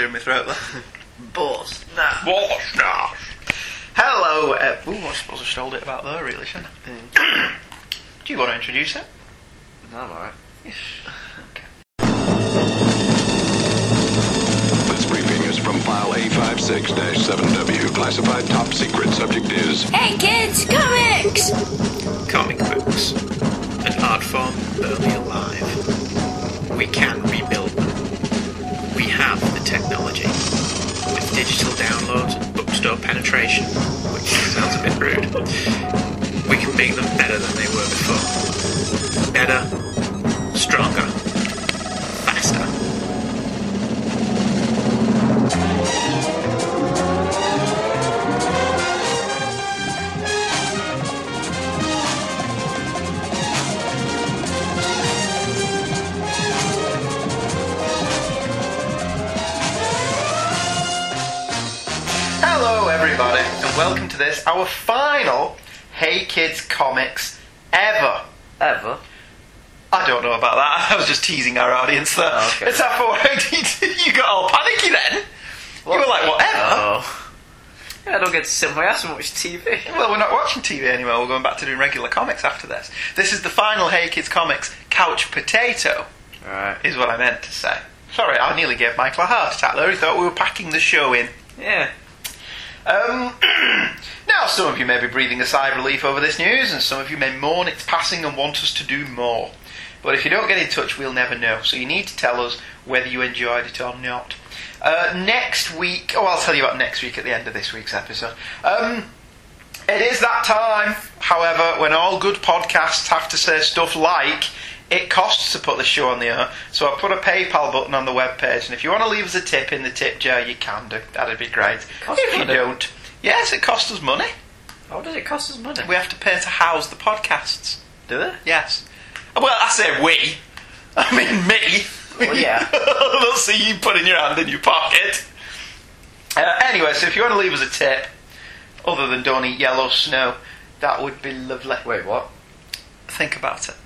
clearing my throat there. Boss. Nah. Boss, nah. Hello. Uh, ooh, I suppose I stole it about there, really, shouldn't I? Do you want to introduce it? No, I'm alright. Okay. This briefing is from file A56-7W. Classified top secret. Subject is Hey kids, comics! comic books, an art form barely alive. We can rebuild them. We have the technology. Digital downloads and bookstore penetration, which sounds a bit rude, we can make them better than they were before. Better, welcome to this, our final Hey Kids comics ever. Ever? I don't know about that. I was just teasing our audience there. Oh, okay. It's our you got all panicky then. You were like, whatever. Oh. Yeah, I don't get to sit my ass and watch TV. Well, we're not watching TV anymore. We're going back to doing regular comics after this. This is the final Hey Kids comics couch potato, Alright. is what I meant to say. Sorry, I nearly gave Michael a heart attack there. He thought we were packing the show in. Yeah. Um, now, some of you may be breathing a sigh of relief over this news, and some of you may mourn its passing and want us to do more. But if you don't get in touch, we'll never know. So you need to tell us whether you enjoyed it or not. Uh, next week, oh, I'll tell you about next week at the end of this week's episode. Um, it is that time, however, when all good podcasts have to say stuff like, it costs to put the show on the air, so I put a PayPal button on the webpage, and if you want to leave us a tip in the tip jar, you can do. That'd be great. If you money? don't, yes, it costs us money. How does it cost us money? We have to pay to house the podcasts. Do they? Yes. Well, I say we. I mean me. Well, yeah. They'll see you putting your hand in your pocket. Uh, anyway, so if you want to leave us a tip, other than don't eat yellow snow, that would be lovely. Wait, what? Think about it.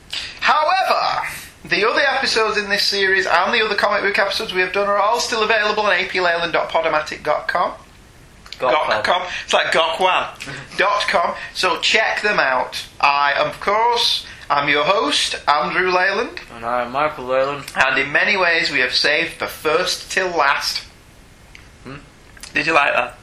However, the other episodes in this series and the other comic book episodes we have done are all still available on apleyland.podomatic.com. Got com. It's like Gok Wan. dot com. So check them out. I, of course, am your host, Andrew Leyland, And I'm Michael Leyland. and in many ways we have saved the first till last. Hmm? Did you like that?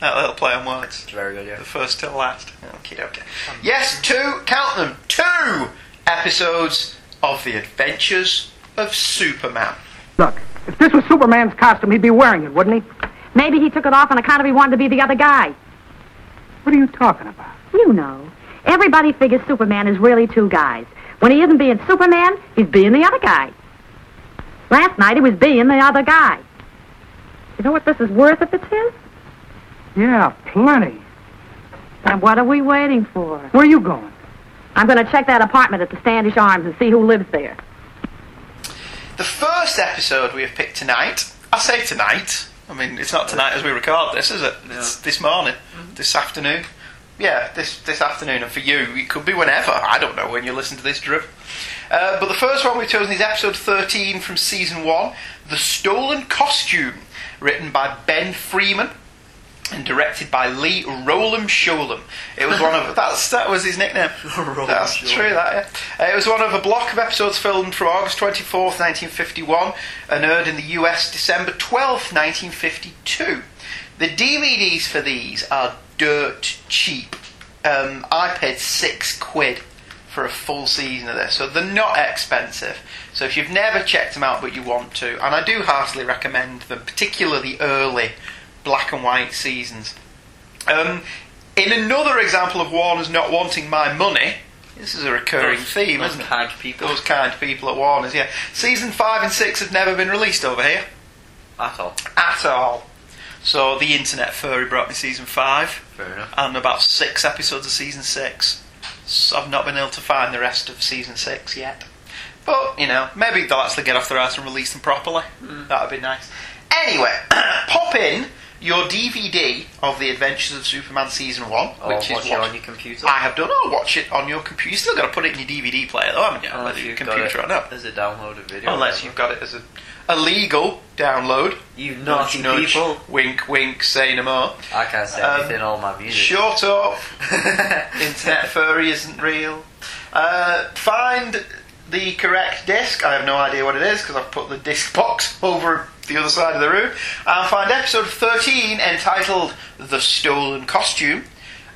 That little play on words. It's very good, yeah. The first till last. Okay, okay. Yes, two, count them, two episodes of The Adventures of Superman. Look, if this was Superman's costume, he'd be wearing it, wouldn't he? Maybe he took it off on account of he wanted to be the other guy. What are you talking about? You know. Everybody figures Superman is really two guys. When he isn't being Superman, he's being the other guy. Last night he was being the other guy. You know what this is worth if it's his? Yeah, plenty. And what are we waiting for? Where are you going? I'm going to check that apartment at the Standish Arms and see who lives there. The first episode we have picked tonight, I say tonight, I mean, it's not tonight as we record this, is it? It's this morning, this afternoon. Yeah, this, this afternoon, and for you, it could be whenever. I don't know when you listen to this drip. Uh, but the first one we've chosen is episode 13 from season 1 The Stolen Costume, written by Ben Freeman and directed by Lee Roll 'em Sholem. It was one of that's that was his nickname. That's true. That yeah. Uh, it was one of a block of episodes filmed from August twenty fourth, nineteen fifty one, and aired in the US December twelfth, nineteen fifty two. The DVDs for these are dirt cheap. Um, I paid six quid for a full season of this, so they're not expensive. So if you've never checked them out but you want to, and I do heartily recommend them, particularly early black and white seasons. Um, in another example of Warner's not wanting my money, this is a recurring Those- theme, those isn't it? kind people. Those kind people at Warner's, yeah. Season five and six have never been released over here At all. at all. So the Internet Furry brought me season five Fair enough. and about six episodes of season six. So I've not been able to find the rest of season six yet. But, you know, maybe they'll actually get off their ass and release them properly. That would be nice. Anyway, pop in your DVD of The Adventures of Superman Season 1, Or which watch is it what on your computer. I have done, I'll watch it on your computer. you still got to put it in your DVD player, though, haven't you? Unless Whether your you've got computer it or not. as a downloaded video. Unless you've got it as a, a legal download. You naughty Nudge, nudge, people. Wink, wink, say no more. I can't say Um, anything, all my music. Shut up. Internet furry isn't real. Uh, find the correct disc. I have no idea what it is because I've put the disc box over the other side of the room. And find episode 13 entitled The Stolen Costume.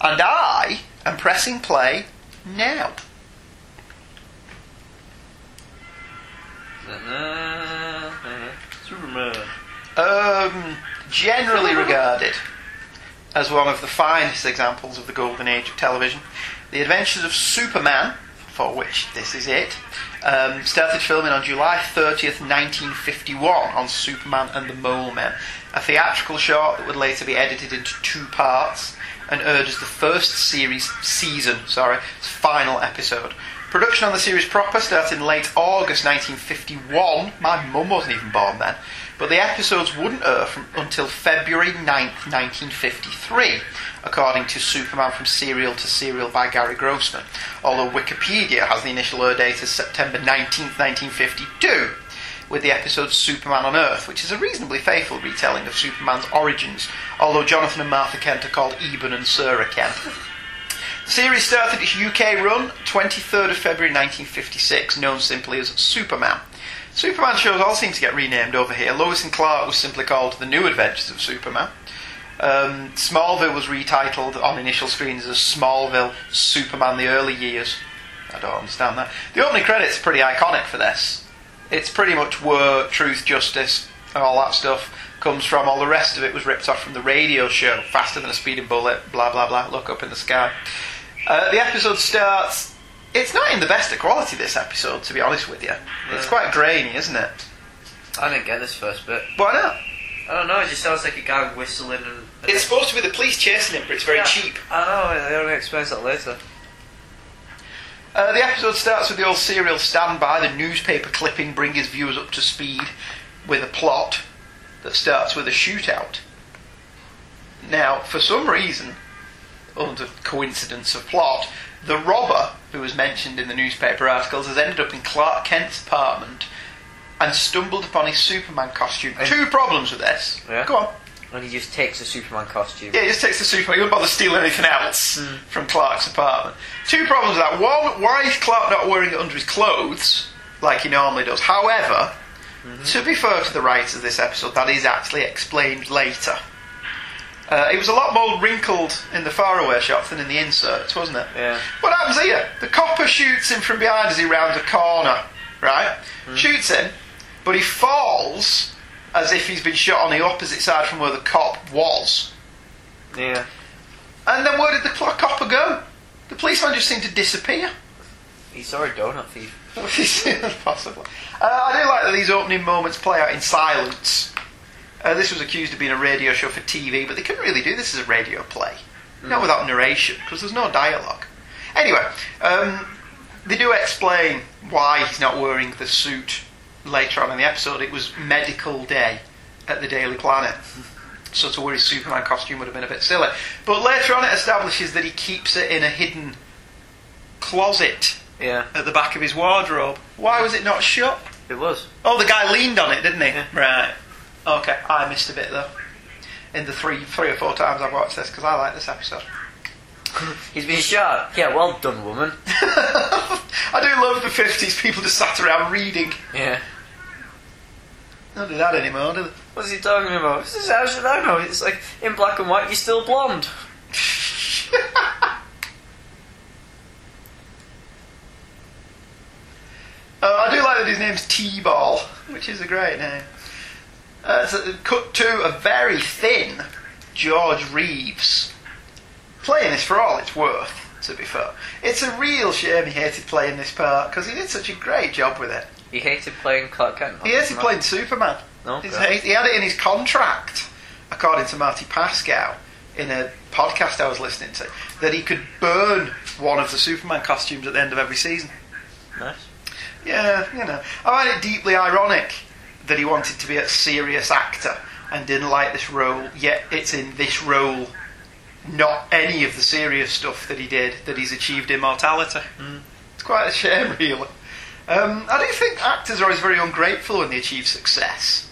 And I am pressing play now. Superman. Um, generally regarded as one of the finest examples of the golden age of television, The Adventures of Superman, for which this is it, um, started filming on July 30th, 1951, on Superman and the Mole Men, a theatrical short that would later be edited into two parts and as the first series season, sorry, final episode. Production on the series proper started in late August 1951. My mum wasn't even born then. But the episodes wouldn't air from, until February 9th, 1953, according to Superman from Serial to Cereal by Gary Grossman. Although Wikipedia has the initial air date as September 19th, 1952, with the episode Superman on Earth, which is a reasonably faithful retelling of Superman's origins, although Jonathan and Martha Kent are called Eben and Sarah Kent. The series started its UK run 23rd of February 1956, known simply as Superman. Superman shows all seem to get renamed over here. Lois and Clark was simply called The New Adventures of Superman. Um, Smallville was retitled on initial screens as Smallville Superman the Early Years. I don't understand that. The opening credits are pretty iconic for this. It's pretty much where truth, justice, and all that stuff comes from. All the rest of it was ripped off from the radio show, Faster Than a Speeding Bullet, blah blah blah, look up in the sky. Uh, the episode starts. It's not in the best of quality, this episode, to be honest with you. It's quite grainy, isn't it? I didn't get this first bit. Why not? I don't know, it just sounds like a guy whistling and. It's supposed to be the police chasing him, but it's very Yeah, cheap. I know, they only explains that later. Uh, the episode starts with the old serial standby, the newspaper clipping, bring his viewers up to speed with a plot that starts with a shootout. Now, for some reason, under coincidence of plot, the robber who was mentioned in the newspaper articles has ended up in Clark Kent's apartment and stumbled upon his Superman costume. And- Two problems with this. Yeah? Go on. And he just takes a Superman costume. Yeah, he just takes the Superman. He wouldn't bother stealing anything else hmm. from Clark's apartment. Two problems with that. One, why is Clark not wearing it under his clothes like he normally does? However, mm-hmm. to be fair to the writers of this episode, that is actually explained later. Uh, it was a lot more wrinkled in the faraway shots than in the inserts, wasn't it? Yeah. What happens here? The copper shoots him from behind as he rounds a corner, right? Shoots him, but he falls as if he's been shot on the opposite side from where the cop was. Yeah. And then where did the copper go? The policeman just seemed to disappear. He saw a donut thief. Possibly. Uh, I do like that these opening moments play out in silence. Uh, this was accused of being a radio show for TV, but they couldn't really do this as a radio play. Not without narration, because there's no dialogue. Anyway, um, they do explain why he's not wearing the suit later on in the episode. It was medical day at the Daily Planet. So to wear his Superman costume would have been a bit silly. But later on it establishes that he keeps it in a hidden closet Yeah. at the back of his wardrobe. Why was it not shut? It was. Oh, the guy leaned on it, didn't he? Yeah. Right. Okay, I missed a bit though. In the three, three or four times I've watched this because I like this episode. He's been shot. Yeah, well done, woman. I do love the fifties. People just sat around reading. Yeah. Don't do that anymore, do they? What's he talking about? This is how should I know? It's like in black and white. You're still blonde. Uh, I do like that his name's T-Ball, which is a great name. Uh, so cut to a very thin George Reeves playing this for all it's worth. To be fair, it's a real shame he hated playing this part because he did such a great job with it. He hated playing Clark Kent. He hated playing Superman. No. He's- He had it in his contract, according to Marty Pascal, in a podcast I was listening to, that he could burn one of the Superman costumes at the end of every season. Nice. Yeah, you know. I find it deeply ironic that he wanted to be a serious actor and didn't like this role, yet it's in this role, not any of the serious stuff that he did, that he's achieved immortality. It's quite a shame, really. Um, I do think actors are always very ungrateful when they achieve success.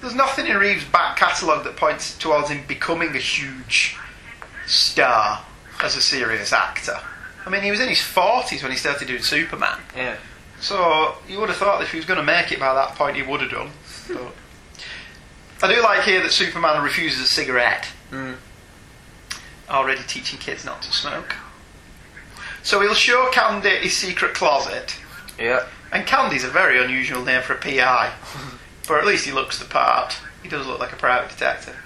There's nothing in Reeves' back catalogue that points towards him becoming a huge star as a serious actor. I mean, he was in his 40s when he started doing Superman. Yeah. So you would have thought if he was going to make it by that point, he would have done. But I do like here that Superman refuses a cigarette, Mm. already teaching kids not to smoke. So he'll show Candy his secret closet, Yeah. and Candy's a very unusual name for a PI, but at least he looks the part. He does look like a private detective.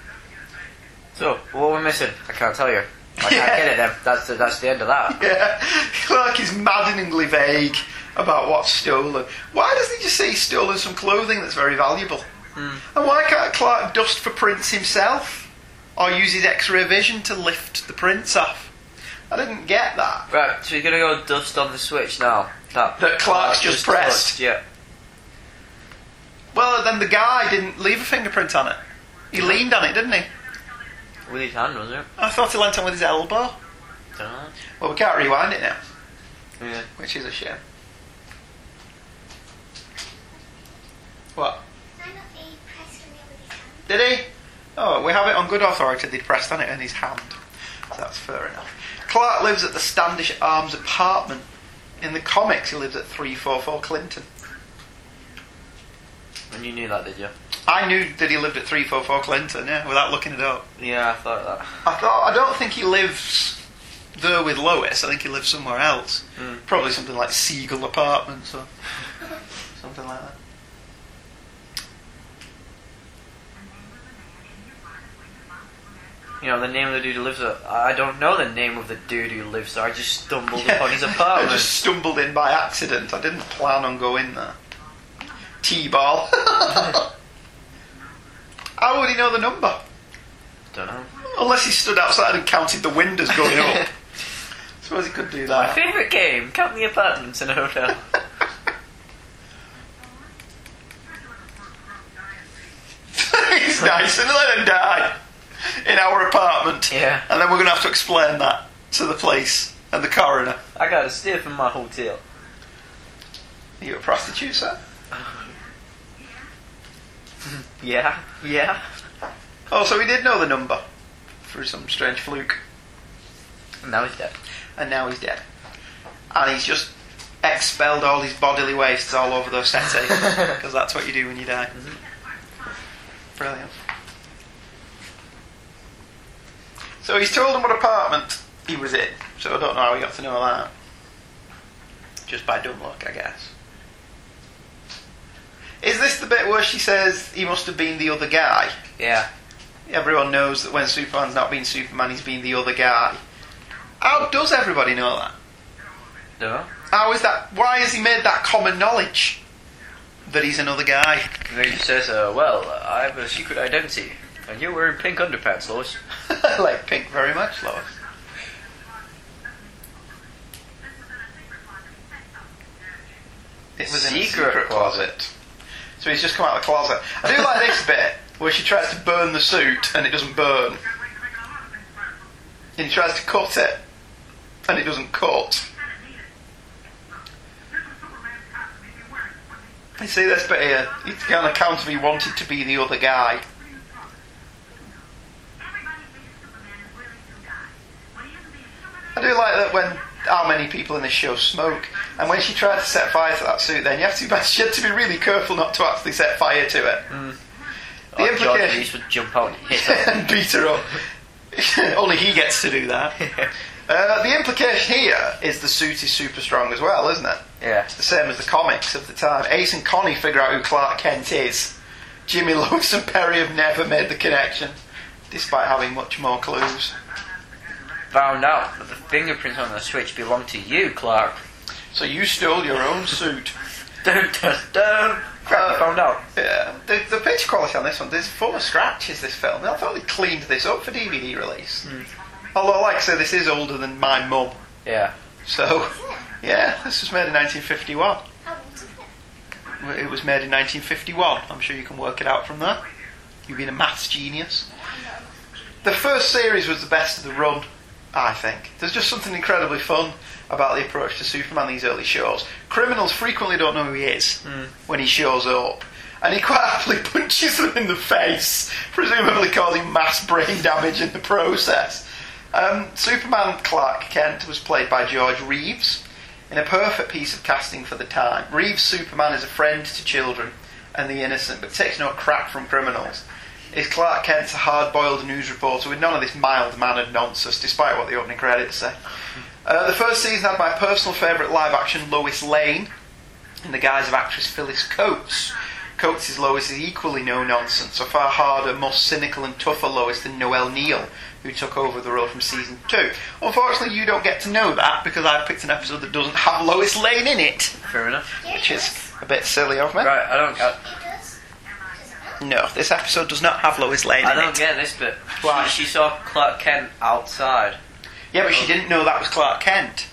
So, what were we're missing? I can't tell you. I can't get it then. That's the, that's the end of that. Yeah, Clark is maddeningly vague about what's stolen. Why doesn't he just say he's stolen some clothing that's very valuable? Hmm. And why can't Clark dust for prints himself? Or use his x-ray vision to lift the prints off? I didn't get that. Right, so you're gonna go dust on the switch now. That, That Clark's just pressed. touched, Yeah. Well, then the guy didn't leave a fingerprint on it. He leaned on it, didn't he? With his hand, was it? I thought he leant on with his elbow. Well, we can't rewind it now, Yeah. which is a shame. What? Did he? Oh, we have it on good authority that he pressed on it in his hand. So that's fair enough. Clark lives at the Standish Arms apartment. In the comics, he lives at 344 Clinton. And you knew that, did you? I knew that he lived at 344 Clinton, yeah, without looking it up. Yeah, I thought that. I thought I don't think he lives there with Lois. I think he lives somewhere else. Mm. Probably something like Siegel Apartments or something like that. You know, the name of the dude who lives there. I don't know the name of the dude who lives there. I just stumbled Yeah, upon his apartment. I just stumbled in by accident. I didn't plan on going there. T-ball. How would he know the number? Don't know. Unless he stood outside and counted the windows going up. Suppose he could do that. My favourite game: count the apartments in a hotel. He's nice, and let him die in our apartment. Yeah. And then we're going to have to explain that to the police and the coroner. I got a stiff in my hotel. Are you a prostitute, sir? Yeah, yeah. Oh, so he did know the number through some strange fluke, And now he's dead. and now he's dead. And he's just expelled all his bodily wastes all over those settees, because that's what you do when you die. Mm-hmm. Brilliant. So he's told them what apartment he was in, so I don't know how he got to know that. Just by dumb luck, I guess. Is this the bit where she says he must have been the other guy? Yeah. Everyone knows that when Superman's not been Superman, he's been the other guy. How does everybody know that? Don't. How is that? Why has he made that common knowledge that he's another guy? He says, uh, well, I have a secret identity. And you're wearing pink underpants, Lois. I like pink very much, Lois. It was in a Secret secret closet. So he's just come out of the closet. I do like this bit where she tries to burn the suit and it doesn't burn. And he tries to cut it and it doesn't cut. You see this bit here? It's on account of he wanted to be the other guy. I do like that when how many people in this show smoke, and when she tried to set fire to that suit, then you have to be, she had to be really careful not to actually set fire to it. The Like implication Reese would jump out and hit her. and beat her up. Only he gets to do that. Uh, the implication here is the suit is super strong as well, isn't it? yeah. It's the same as the comics of the time. Ace and Connie figure out who Clark Kent is. Jimmy Lois and Perry have never made the connection, despite having much more clues. Found out that the fingerprints on the switch belong to you, Clark. So you stole your own suit. Dun dun dun. Crap, you found out. Yeah, the, the picture quality on this one, there's full of scratches. This film, I thought they cleaned this up for DVD release. Hmm. Although, like I say, this is older than my mum. Yeah. So, yeah, this was made in 1951. It was made in 1951. I'm sure you can work it out from there. You've been a maths genius. The first series was the best of the run, I think. There's just something incredibly fun about the approach to Superman these early shows. Criminals frequently don't know who he is when he shows up. And he quite happily punches them in the face, presumably causing mass brain damage in the process. Um, Superman Clark Kent was played by George Reeves in a perfect piece of casting for the time. Reeves' Superman is a friend to children and the innocent, but takes no crap from criminals. Is Clark Kent's a hard boiled news reporter with none of this mild mannered nonsense, despite what the opening credits say. Uh, the first season had my personal favourite live action Lois Lane in the guise of actress Phyllis Coates. Coates' Lois is equally no nonsense, a far harder, more cynical and tougher Lois than Noel Neill, who took over the role from season two. Unfortunately, you don't get to know that because I've picked an episode that doesn't have Lois Lane in it, Fair enough. which is a bit silly of me. Right, I don't. I, No, this episode does not have Lois Lane I in don't it. get this bit. Why? She, she saw Clark Kent outside. Yeah, but she didn't know that was Clark Kent.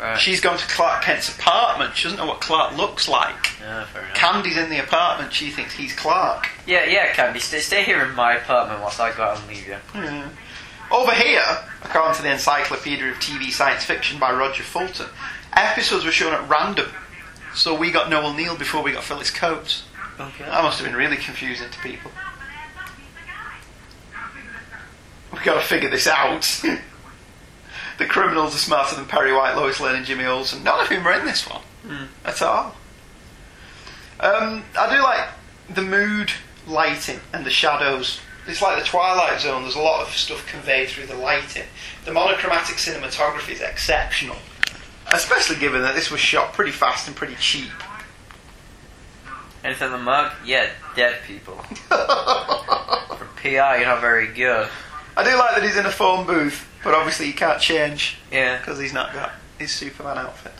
Right. She's gone to Clark Kent's apartment. She doesn't know what Clark looks like. Yeah, fair enough. Candy's in the apartment. She thinks he's Clark. yeah, yeah, Candy. Stay, stay here in my apartment whilst I go out and leave you. Yeah. Over here, according to the Encyclopedia of TV Science Fiction by Roger Fulton, episodes were shown at random. So we got Noel Neill before we got Phyllis Coates. Okay. That must have been really confusing to people. We've got to figure this out. the criminals are smarter than Perry White, Lois Lane, and Jimmy Olsen. None of whom are in this one at all. Um, I do like the mood lighting and the shadows. It's like the Twilight Zone. There's a lot of stuff conveyed through the lighting. The monochromatic cinematography is exceptional, especially given that this was shot pretty fast and pretty cheap. Anything on the mug? Yeah, dead people. For PR, you're not very good. I do like that he's in a phone booth, but obviously he can't change Yeah. because he's not got his Superman outfit.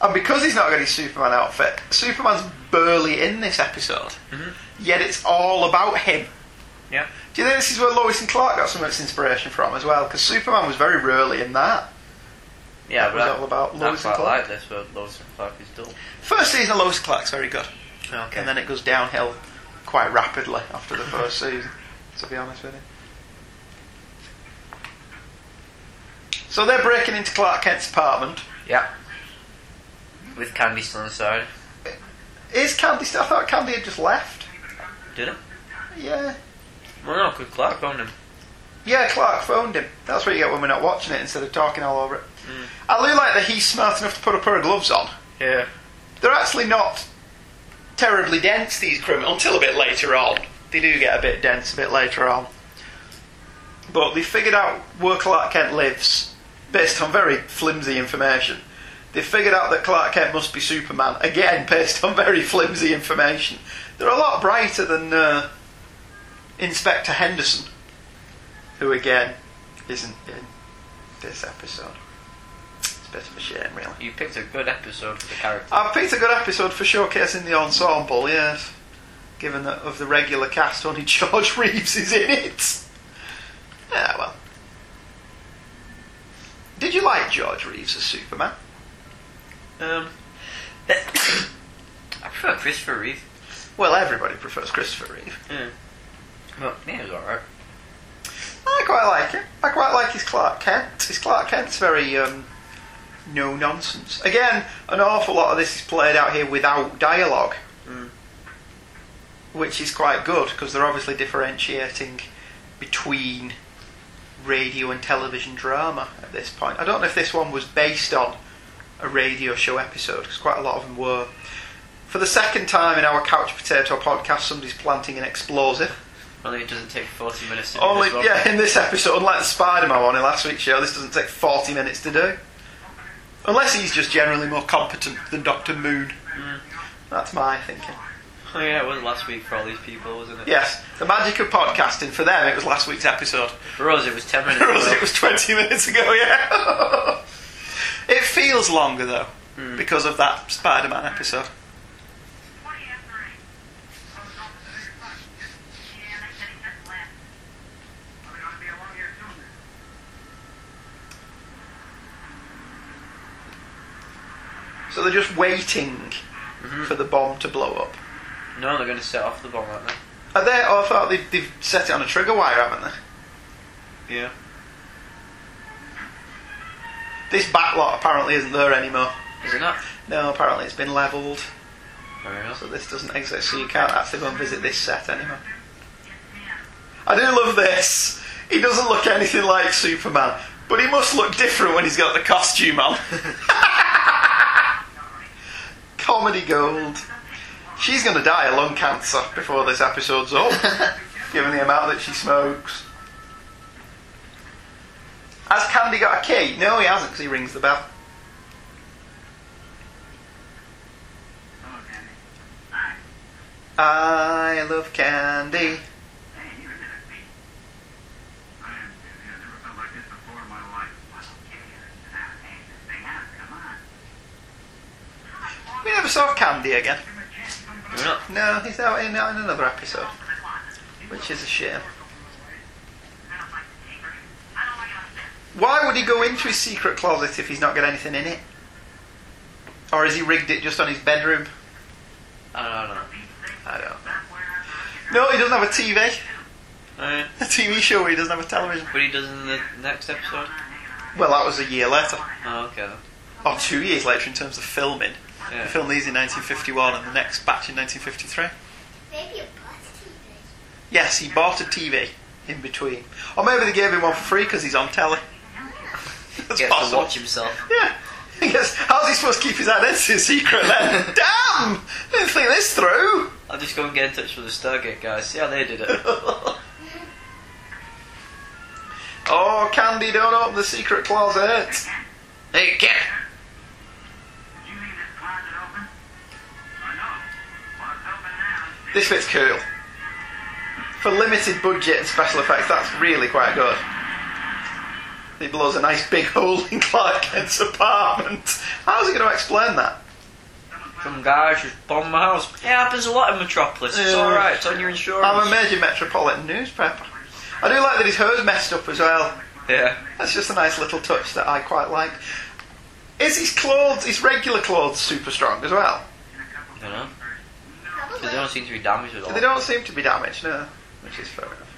And because he's not got his Superman outfit, Superman's burly in this episode. Mhm. Yet it's all about him. Yeah. Do you think this is where Lois and Clark got some of its inspiration from as well? Because Superman was very rarely in that. Yeah, That but was all about I, I Lois and Clark. like this, but Lois and Clark is dull. First season of Lois Clark's very good. Okay. And then it goes downhill quite rapidly after the first season, to be honest with you. So they're breaking into Clark Kent's apartment. Yeah. With Candy still inside. Is Candy still? I thought Candy had just left. Did it? Yeah. Well, no, because Clark owned him. Yeah, Clark phoned him. That's what you get when we're not watching it instead of talking all over it. Mm. I do like that he's smart enough to put a pair of gloves on. Yeah. They're actually not terribly dense, these criminals, until a bit later on. They do get a bit dense a bit later on. But they figured out where Clark Kent lives based on very flimsy information. They figured out that Clark Kent must be Superman, again, based on very flimsy information. They're a lot brighter than uh, Inspector Henderson, who again isn't in this episode. Bit of a shame, really. You picked a good episode for the character. I've picked a good episode for showcasing the ensemble, yes. Given that of the regular cast, only George Reeves is in it. Yeah, well. Did you like George Reeves as Superman? Um, I prefer Christopher Reeve. Well, everybody prefers Christopher Reeve. Yeah. Well, yeah, was alright. I quite like him. I quite like his Clark Kent. His Clark Kent's very um, no nonsense. Again, an awful lot of this is played out here without dialogue, Mm. which is quite good because they're obviously differentiating between radio and television drama at this point. I don't know if this one was based on a radio show episode because quite a lot of them were. For the second time in our Couch Potato podcast, somebody's planting an explosive. Only it doesn't take 40 minutes to do Only, yeah, in this episode, unlike the Spider-Man one in last week's show, this doesn't take 40 minutes to do. Unless he's just generally more competent than Doctor Moon. Hmm. That's my thinking. Oh, yeah, it was last week for all these people, wasn't it? Yes, the magic of podcasting, for them, it was last week's episode. For us, it was 10 minutes For us, ago. it was 20 minutes ago, yeah. it feels longer, though, hmm. because of that Spider-Man episode. So they're just waiting mm-hmm. for the bomb to blow up. No, they're going to set off the bomb, aren't they? Are they? Oh, I thought they've, they've set it on a trigger wire, haven't they? Yeah. This backlot apparently isn't there anymore. Is it not? No, apparently it's been levelled, so this doesn't exist, so you can't actually go and visit this set anymore. I do love this. He doesn't look anything like Superman, but he must look different when he's got the costume on. Comedy gold. She's going to die of lung cancer before this episode's up, given the amount that she smokes. Has Candy got a key? No, he hasn't because he rings the bell. Oh, I love candy. We never saw Candy again. Not. No, he's out in, out in another episode, which is a shame. Why would he go into his secret closet if he's not got anything in it? Or has he rigged it just on his bedroom? I don't know. I don't know. No, he doesn't have a TV. Oh, eh. yeah. A TV show where he doesn't have a television. But he does in the next episode? Well, that was a year later. Oh, okay. Or two years later in terms of filming. Yeah. He filmed these in 1951 and the next batch in 1953. Maybe a TV. Yes, he bought a TV in between. Or maybe they gave him one for free because he's on telly. That's Gets to watch himself. Yeah. He guess, how's he supposed to keep his identity a secret then? Damn! Didn't think this through. I'll just go and get in touch with the Stargate guys. See how they did it. oh, Candy, don't open the secret closet. hey, kid! This bit's cool. For limited budget and special effects, that's really quite good. He blows a nice big hole in Clark Kent's apartment. How's he going to explain that? Some guys just bombed my house. It happens a lot in Metropolis. It's Yeah. alright, it's on your insurance. I'm a major metropolitan newspaper. I do like that his hair's messed up as well. Yeah. That's just a nice little touch that I quite like. Is his clothes, his regular clothes, super strong as well? I don't know. Because they don't seem to be damaged at all. They don't seem to be damaged, no. Which is fair enough.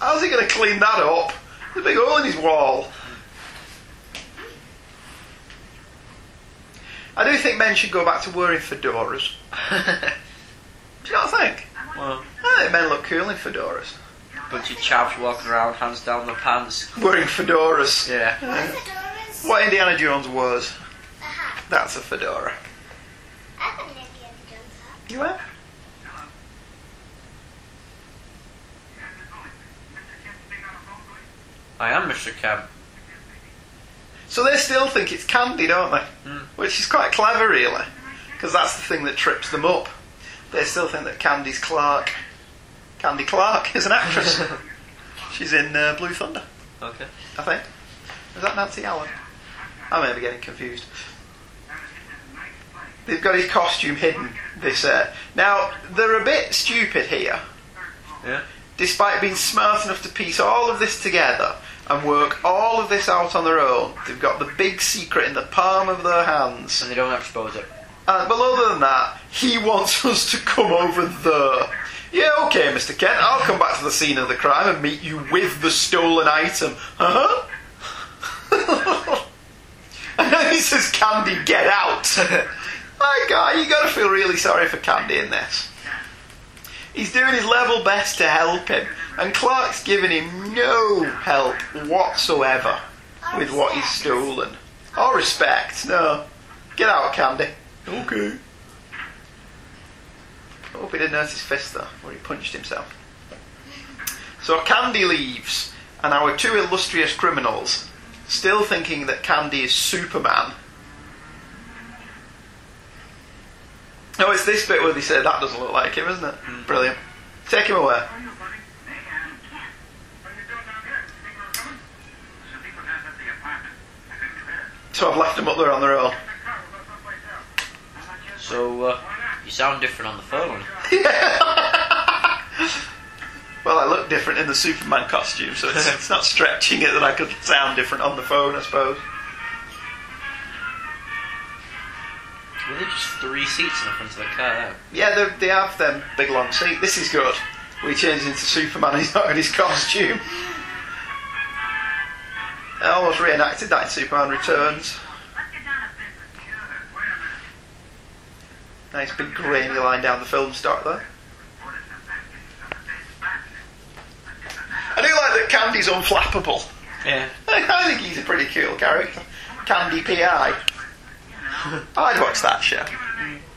How's he going to clean that up? There's a big hole in his wall. I do think men should go back to wearing fedoras. Do you not think? well, I think men look cool in fedoras. bunch of chaps walking around, hands down their pants. Wearing fedoras. Yeah. Fedoras. What Indiana Jones wears, Aha. that's a fedora. I've got an Indiana Jones hat. You have? I am Mr. Kemp. So they still think it's candy, don't they? Mm. Which is quite clever, really, because that's the thing that trips them up. They still think that Candy's Clark. Candy Clark is an actress. She's in uh, Blue Thunder, Okay. I think. Is that Nancy Allen? I may be getting confused. They've got his costume hidden. This uh, now they're a bit stupid here. Yeah. despite being smart enough to piece all of this together and work all of this out on their own, they've got the big secret in the palm of their hands. And they don't expose it. Uh, but other than that, he wants us to come over there. Yeah, okay, Mr. Kent, I'll come back to the scene of the crime and meet you with the stolen item. Huh? and then he says, Candy, get out. My God, you gotta feel really sorry for Candy in this. He's doing his level best to help him, and Clark's giving him no help whatsoever with what he's stolen. Or respect, no. Get out, Candy. Okay. I hope he didn't hurt his fist though, where he punched himself. So Candy leaves, and our two illustrious criminals, still thinking that Candy is Superman. Oh, it's this bit where they say that doesn't look like him, isn't it? Brilliant. Take him away. So I've left them up there on their own. So, uh, you sound different on the phone. yeah. Well, I look different in the Superman costume, so it's, it's not stretching it that I could sound different on the phone, I suppose. Really, just three seats in the front of the car. Yeah, they, they have them big long seat. This is good. We changes into Superman he's not in his costume. I almost reenacted that in Superman Returns. Nice big grainy line down the film stock there. I do like that Candy's unflappable. Yeah. I think he's a pretty cool character. Candy PI. I'd watch that show.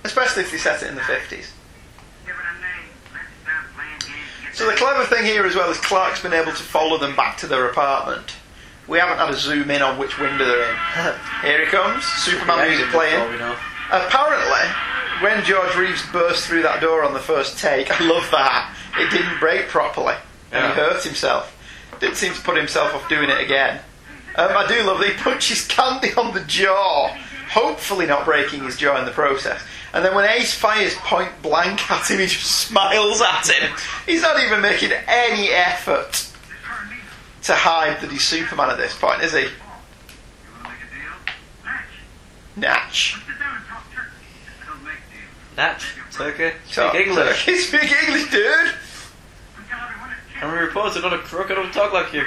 Especially if they set it in the 50s. So the clever thing here as well is Clark's been able to follow them back to their apartment. We haven't had a zoom in on which window they're in. here he comes, Superman music playing. Before we know. Apparently, when George Reeves burst through that door on the first take, I love that. It didn't break properly, and he hurt himself. Didn't seem to put himself off doing it again. Um, I do love that he punches Candy on the jaw, hopefully not breaking his jaw in the process. And then when Ace fires point blank at him, he just smiles at him. He's not even making any effort to hide that he's Superman at this point, is he? Natch. Natch, Turkey, speak English. He speak English, dude. I'm a reporter, not a crook. I don't talk like you.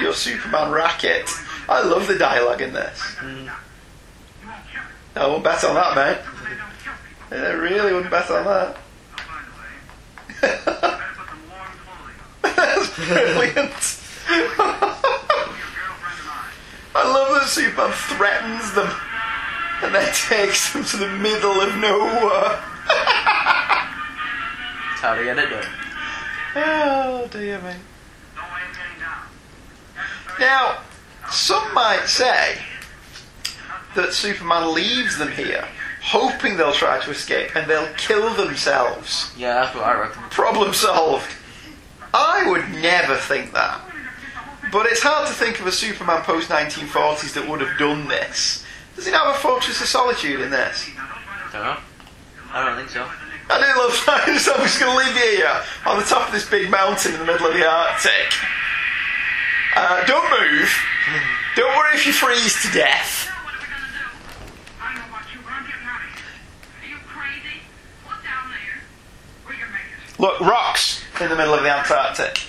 Your Superman racket. I love the dialogue in this. I won't bet on that, mate. I really wouldn't bet on that. That's brilliant. I love that Superman threatens them and then takes them to the middle of nowhere. That's how to get it done. Oh dear me. Now, some might say that Superman leaves them here, hoping they'll try to escape and they'll kill themselves. Yeah, that's what I reckon. Problem solved. I would never think that. But it's hard to think of a Superman post 1940s that would have done this. Does he not have a Fortress of Solitude in this? I Don't know. I don't think so. I do love that. So I'm just going to leave you here on the top of this big mountain in the middle of the Arctic. Uh, don't move. Don't worry if you freeze to death. Look, rocks in the middle of the Antarctic.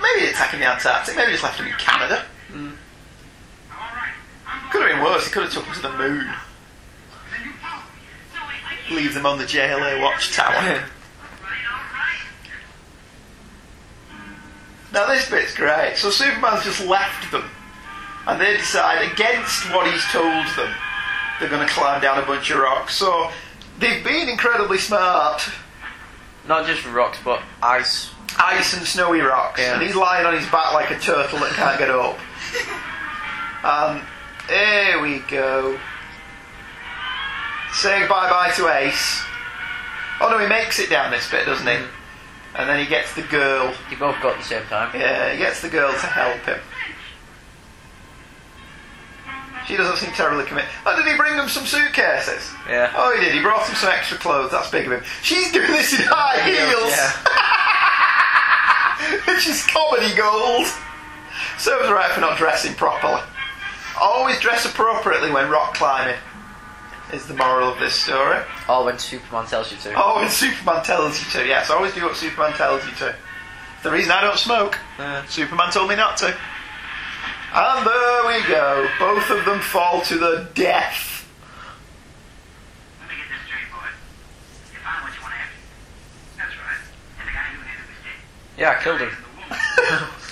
Maybe attacking the Antarctic. Maybe just left him in Canada. Could have been worse. He could have took him to the moon. Leave them on the JLA watchtower. Now this bit's great. So Superman's just left them, and they decide against what he's told them. They're going to climb down a bunch of rocks. So they've been incredibly smart. Not just rocks, but ice. Ice and snowy rocks, Yeah. and he's lying on his back like a turtle that can't get up. Um, here we go. Saying bye bye to Ace. Oh no, he makes it down this bit, doesn't he? And then he gets the girl. You both got at the same time. Yeah, he gets the girl to help him. She doesn't seem terribly committed. Oh, did he bring them some suitcases? Yeah. Oh, he did. He brought him some extra clothes. That's big of him. She's doing this in high heels. Which is comedy gold. Serves her right for not dressing properly. Always dress appropriately when rock climbing. Is the moral of this story. Oh, when Superman tells you to. Oh, when Superman tells you to. Yes, oh, I always do what Superman tells you to. The reason I don't smoke. Yeah. Superman told me not to. And there we go. Both of them fall to the death. Let me get this straight, boys. You found what you want after. That's right. And the guy who did it was dead. Yeah, I killed him.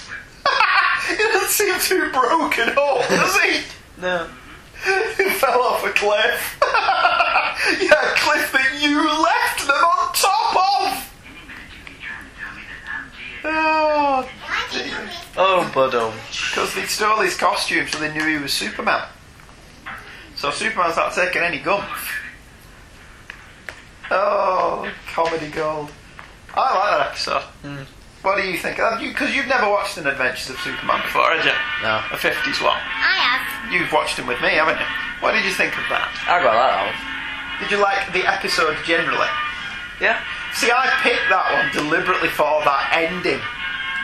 he doesn't seem too broken up, does he? No. He fell off a cliff. yeah, a cliff that you left them on top of. Any minute you keep trying to tell me that I'm dead. Oh, Why did you miss Oh, Budum. because they stole his costume, so they knew he was Superman. So Superman's not taking any gumph. Oh, comedy gold. I like that episode. Hmm. What do you think? Have you because you've never watched an Adventures of Superman before, had you? No. A fifties one. I have. You've watched them with me, haven't you? What did you think of that? I got that out. Did you like the episode generally? Yeah. See, I picked that one deliberately for that ending.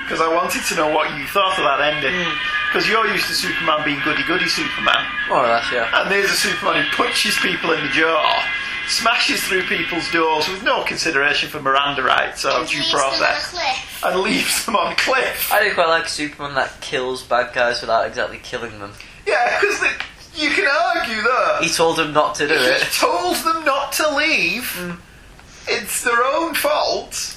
because I wanted to know what you thought of that ending. Hmm. Because you're used to Superman being goody goody Superman, More or less, yeah. and there's a Superman who punches people in the jaw, smashes through people's doors with no consideration for Miranda rights or And due leaves them on a process, cliff. and leaves them on a cliff. I do quite like Superman that kills bad guys without exactly killing them. Yeah, because you can argue that. He told them not to do it. He it. told them not to leave. It's their own fault.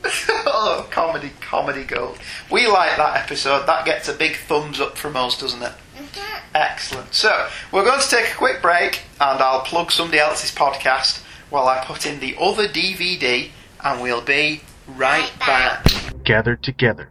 oh, comedy, comedy gold. We like that episode. That gets a big thumbs up from us, doesn't it? Mhm. Excellent. So, we're going to take a quick break and I'll plug somebody else's podcast while I put in the other DVD and we'll be right Right back. back. gathered together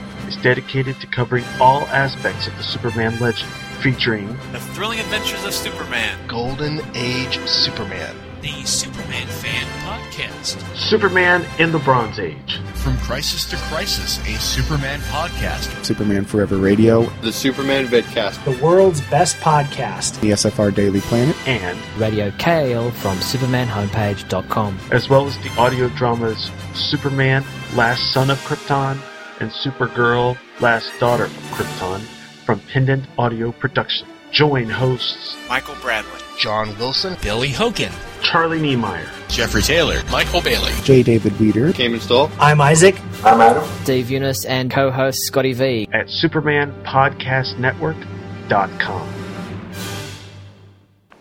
dedicated to covering all aspects of the Superman legend, featuring The Thrilling Adventures of Superman. Golden Age Superman. The Superman Fan Podcast. Superman in the Bronze Age, From Crisis to Crisis, a Superman podcast. Superman Forever Radio, The Superman Vidcast. the world's best podcast. the SFR Daily Planet, and Radio KL from supermanhomepage.com. as well as the audio dramas Superman, Last Son of Krypton, and Supergirl, Last Daughter of Krypton from Pendant Audio Production. Join hosts Michael Bradley. John Wilson, Billy Hogan. Charlie Niemeyer, Jeffrey Taylor, Michael Bailey. J. David Weeder, Cayman Stoll. I'm Isaac. I'm Adam. Dave Eunice and co-host Scotty V. at SupermanPodcastNetwork.com.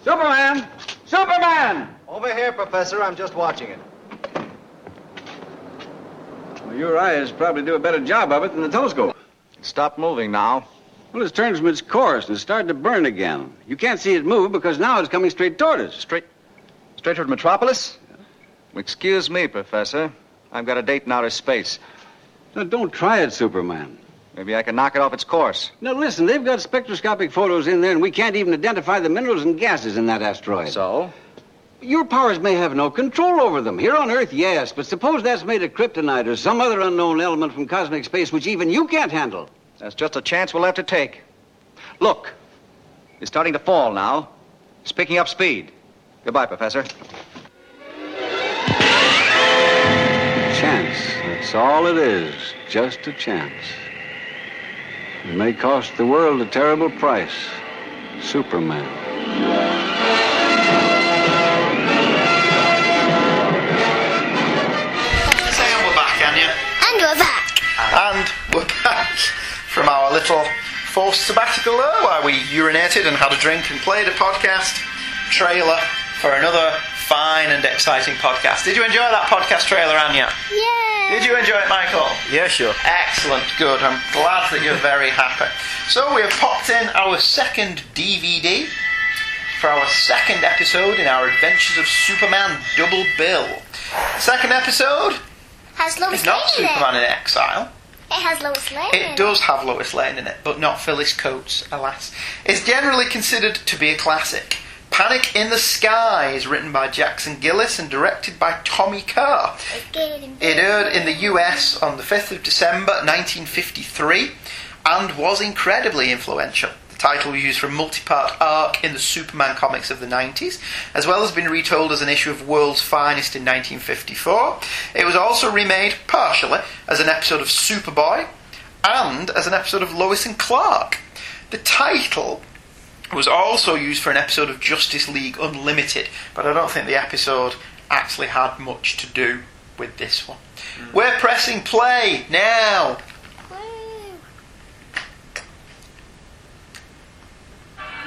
Superman! Superman! Over here, Professor. I'm just watching it. Well, your eyes probably do a better job of it than the telescope. Stop moving now. Well, it's turned from its course and it's starting to burn again. You can't see it move because now it's coming straight toward us. Straight, straight toward Metropolis? Excuse me, Professor. I've got a date in outer space. Now, don't try it, Superman. Maybe I can knock it off its course. Now, listen, they've got spectroscopic photos in there, and we can't even identify the minerals and gases in that asteroid. So? Your powers may have no control over them. Here on Earth, yes, but suppose that's made of kryptonite or some other unknown element from cosmic space which even you can't handle. That's just a chance we'll have to take. Look, it's starting to fall now. It's picking up speed. Goodbye, Professor. Chance. That's all it is. Just a chance. It may cost the world a terrible price. Superman. From our little forced sabbatical there, where we urinated and had a drink and played a podcast trailer for another fine and exciting podcast. Did you enjoy that podcast trailer, Anya? Yeah. Did you enjoy it, Michael? Yeah, sure. Excellent, good. I'm glad that you're very happy. So we have popped in our second DVD for our second episode in our Adventures of Superman Double Bill. Second episode Has Lois is not Lane in Superman in Exile. It has Lois Lane in It does have Lois Lane in it, but not Phyllis Coates, alas. It's generally considered to be a classic. Panic in the Sky is written by Jackson Gillis and directed by Tommy Carr. It's good and It aired in the US on the 5th of December 1953 and was incredibly influential. Title used for a multi part arc in the Superman comics of the 90s, as well as being retold as an issue of World's Finest in 1954. It was also remade partially as an episode of Superboy and as an episode of Lois and Clark. The title was also used for an episode of Justice League Unlimited, but I don't think the episode actually had much to do with this one. Mm. We're pressing play now.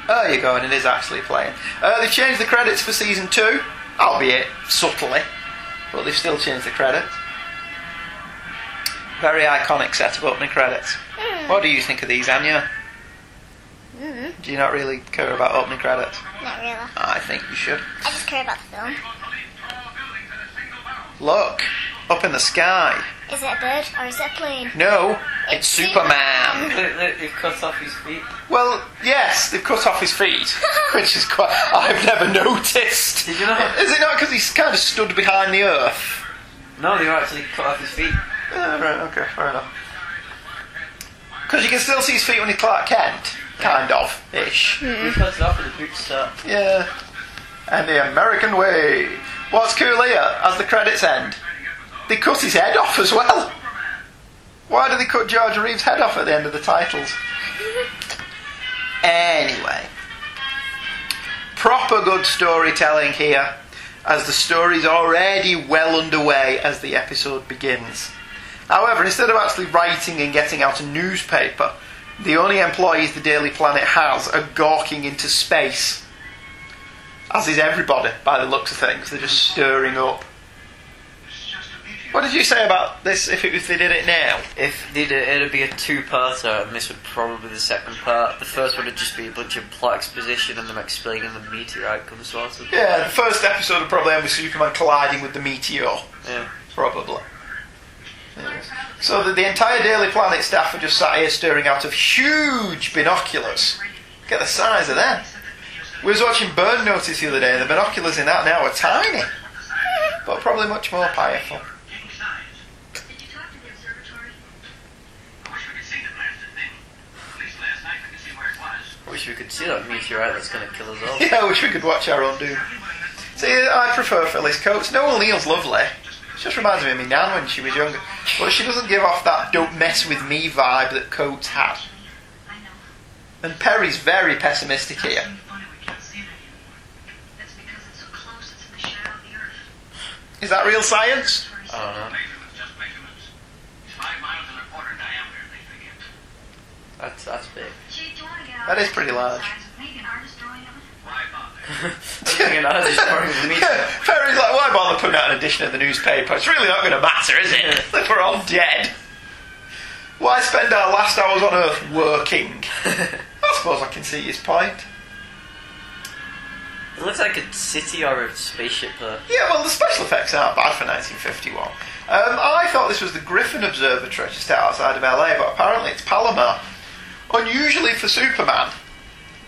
Oh, you're going, it is actually playing. Uh, they've changed the credits for season two, albeit subtly, but they've still changed the credits. Very iconic set of opening credits. What do you think of these, Anya? Mm, Do you not really care about opening credits? not really. I think you should. I just care about the film. Look, up in the sky. Is it a bird or is it a plane? No, It's Superman. Look, look, they've cut off his feet. Well, yes, they've cut off his feet, which is quite. I've never noticed. Did you not? Is it not because he's kind of stood behind the earth? No, they've actually cut off his feet. Yeah, right, okay, fair enough. Because you can still see his feet when he's Clark Kent, kind of, ish. He cut it off with a boot start. Yeah. And the American way. What's cool here, as the credits end, they cut his head off as well. Why do they cut George Reeves' head off at the end of the titles? Anyway, proper good storytelling here, as the story's already well underway as the episode begins. However, instead of actually writing and getting out a newspaper, the only employees the Daily Planet has are gawking into space. As is everybody, by the looks of things. They're just stirring up. What did you say about this if, it, if they did it now? If they did it, it'd be a two-parter, and this would probably be the second part. The first one would just be a bunch of plot exposition and them explaining the meteorite comes sort of. Yeah, the first episode would probably end with Superman colliding with the meteor. Yeah. Probably. Yeah. So that the entire Daily Planet staff are just sat here staring out of huge binoculars. Look at the size of them. We was watching Burn Notice the other day, and the binoculars in that now are tiny, but probably much more powerful. Wish we could see that meteorite that's going to kill us all. Yeah, I wish we could watch our own doom. See, I prefer Phyllis Coates. Noel Neill's lovely. She just reminds me of me nan when she was younger. But she doesn't give off that don't mess with me vibe that Coates had. And Perry's very pessimistic here. Is that real science? I don't know. That's, that's big. That is pretty large. Thinking I was just worrying with the meteorite. Perry's like, why bother putting out an edition of the newspaper? It's really not going to matter, is it? if we're all dead. Why spend our last hours on Earth working? I suppose I can see his point. It looks like a city or a spaceship there. Yeah, well, the special effects aren't bad for 1951. Um, I thought this was the Griffith Observatory just outside of LA, but apparently it's Palomar. Unusually for Superman,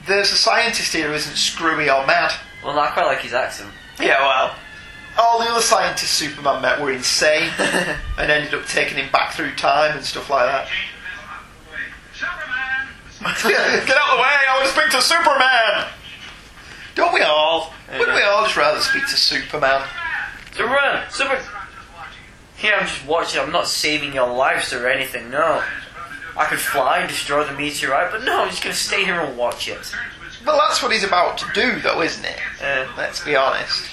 there's a scientist here who isn't screwy or mad. Well, I quite like his accent. Yeah, well, all the other scientists Superman met were insane and ended up taking him back through time and stuff like that. Superman! Get out of the way! I want to speak to Superman! Don't we all? Wouldn't we all just rather speak to Superman? Superman! Super! Here, I'm just watching. I'm not saving your lives or anything, no. I could fly and destroy the meteorite, but no, I'm just going to stay here and watch it. Well, that's what he's about to do, though, isn't it? Uh, Let's be honest.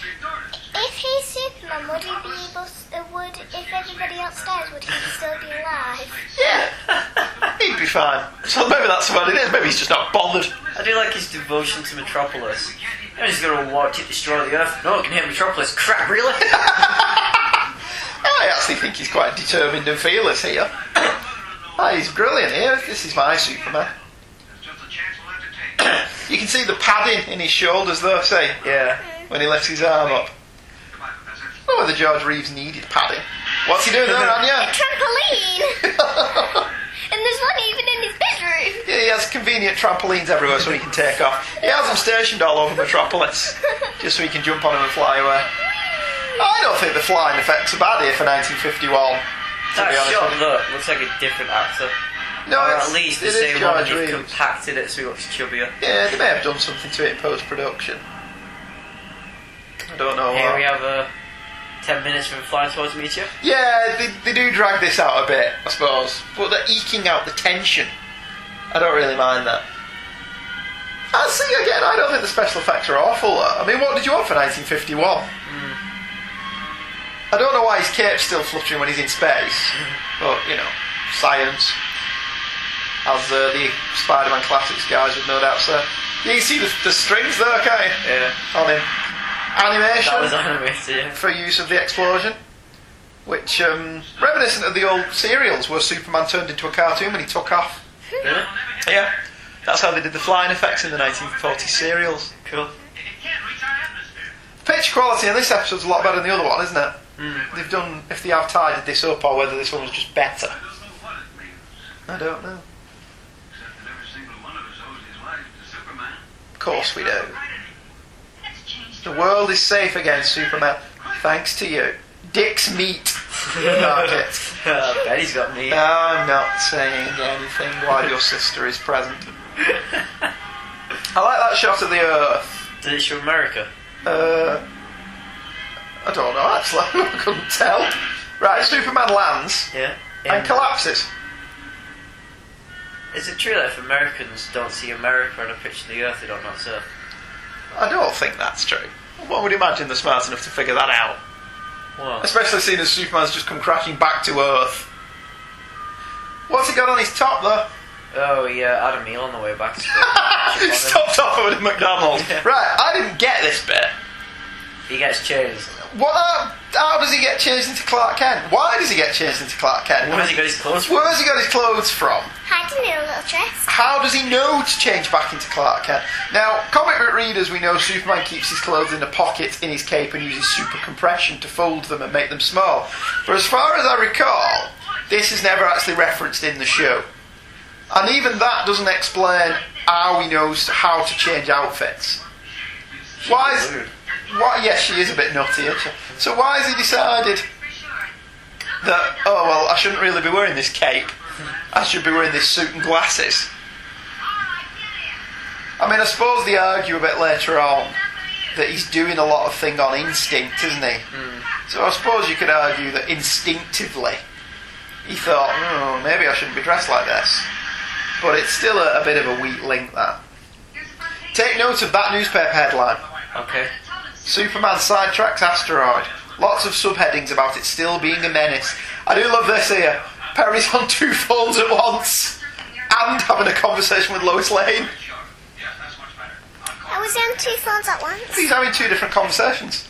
If he's Superman, would he be able? Uh, would if everybody else dies, would he still be alive? Yeah, he'd be fine. So maybe that's what it is. Maybe he's just not bothered. I do like his devotion to Metropolis. I'm just going to watch it destroy the Earth. No, it can hit Metropolis. Crap, really? I actually think he's quite determined and fearless here. Ah, he's brilliant here. This is my Superman. you can see the padding in his shoulders, though, say, yeah. when he lifts his arm up. I don't know whether George Reeves needed padding. What's he doing there, A Anya? trampoline! and there's one even in his bedroom. Yeah, he has convenient trampolines everywhere so he can take off. He has them stationed all over Metropolis, just so he can jump on them and fly away. I don't think the flying effects are bad here for 1951. To That be honest shot, look, looks like a different actor. No, or at least the same one, they've compacted it so he looks chubbier. Yeah, they may have done something to it in post production. I don't know. Here what. we have uh, 10 minutes from flying towards the meteor. Yeah, they, they do drag this out a bit, I suppose. But they're eking out the tension. I don't really mind that. I see, again, I don't think the special effects are awful. though. I mean, what did you want for 1951? I don't know why his cape's still fluttering when he's in space. but, you know, science. As uh, the Spider Man Classics guys would no doubt say. Yeah, you see the, the strings there, can't you? Yeah. On him. Animation That was animated, yeah. for use of the explosion, which um, reminiscent of the old serials where Superman turned into a cartoon when he took off. Really? Yeah, that's how they did the flying effects in the 1940 serials. Cool. Picture quality in this episode's a lot better than the other one, isn't it? Mm. They've done if they have tidied this up or whether this one was just better. I don't know. Except that every single one of us owes his life to Superman. Of course we do. The world is safe against Superman, thanks to you. Dick's Meat Market. I bet he's got me. I'm not saying anything while your sister is present. I like that shot of the Earth. Did it show America? Uh, I don't know actually. I couldn't tell. Right, Superman lands Yeah. and collapses. Is it true that if Americans don't see America on a picture of the Earth, they don't know it's Earth? I don't think that's true. One would imagine they're smart enough to figure that out. Especially seeing as Superman's just come crashing back to Earth. What's he got on his top though? Oh yeah, I had a meal on the way back. To he stopped off at a McDonald's. Right, I didn't get this bit. he gets changed. What? Uh, how does he get changed into Clark Kent? Why does he get changed into Clark Kent? Where Where's he got his clothes from? Where has he got his clothes from? Hiding in a little dress. How does he know to change back into Clark Kent? Now, comic book readers, we know Superman keeps his clothes in a pocket in his cape and uses super compression to fold them and make them small. But as far as I recall, this is never actually referenced in the show. And even that doesn't explain how he knows how to change outfits. Why is. Why, yes, she is a bit nutty, isn't she? So why has he decided that, oh, well, I shouldn't really be wearing this cape. I should be wearing this suit and glasses. I mean, I suppose they argue a bit later on that he's doing a lot of thing on instinct, isn't he? Hmm. So I suppose you could argue that instinctively he thought, oh, maybe I shouldn't be dressed like this. But it's still a, a bit of a weak link, that. Take note of that newspaper headline. Okay. Superman sidetracks asteroid. Lots of subheadings about it still being a menace. I do love this here. Perry's on two phones at once and having a conversation with Lois Lane. I was on two phones at once. He's having two different conversations.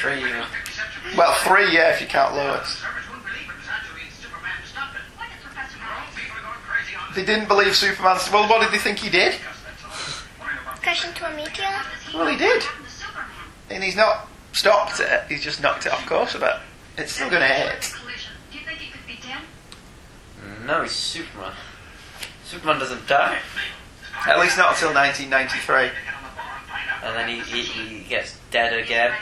Three. you know. Well, three, yeah, if you count Lois. They didn't believe Superman. Well, what did they think he did? Crash into a meteor. Well, he did. And he's not stopped it, he's just knocked it off course a bit. It's still going to hit. Do you think it could be 10? No, he's Superman. Superman doesn't die. At least not until 1993. And then he, he, he gets dead again.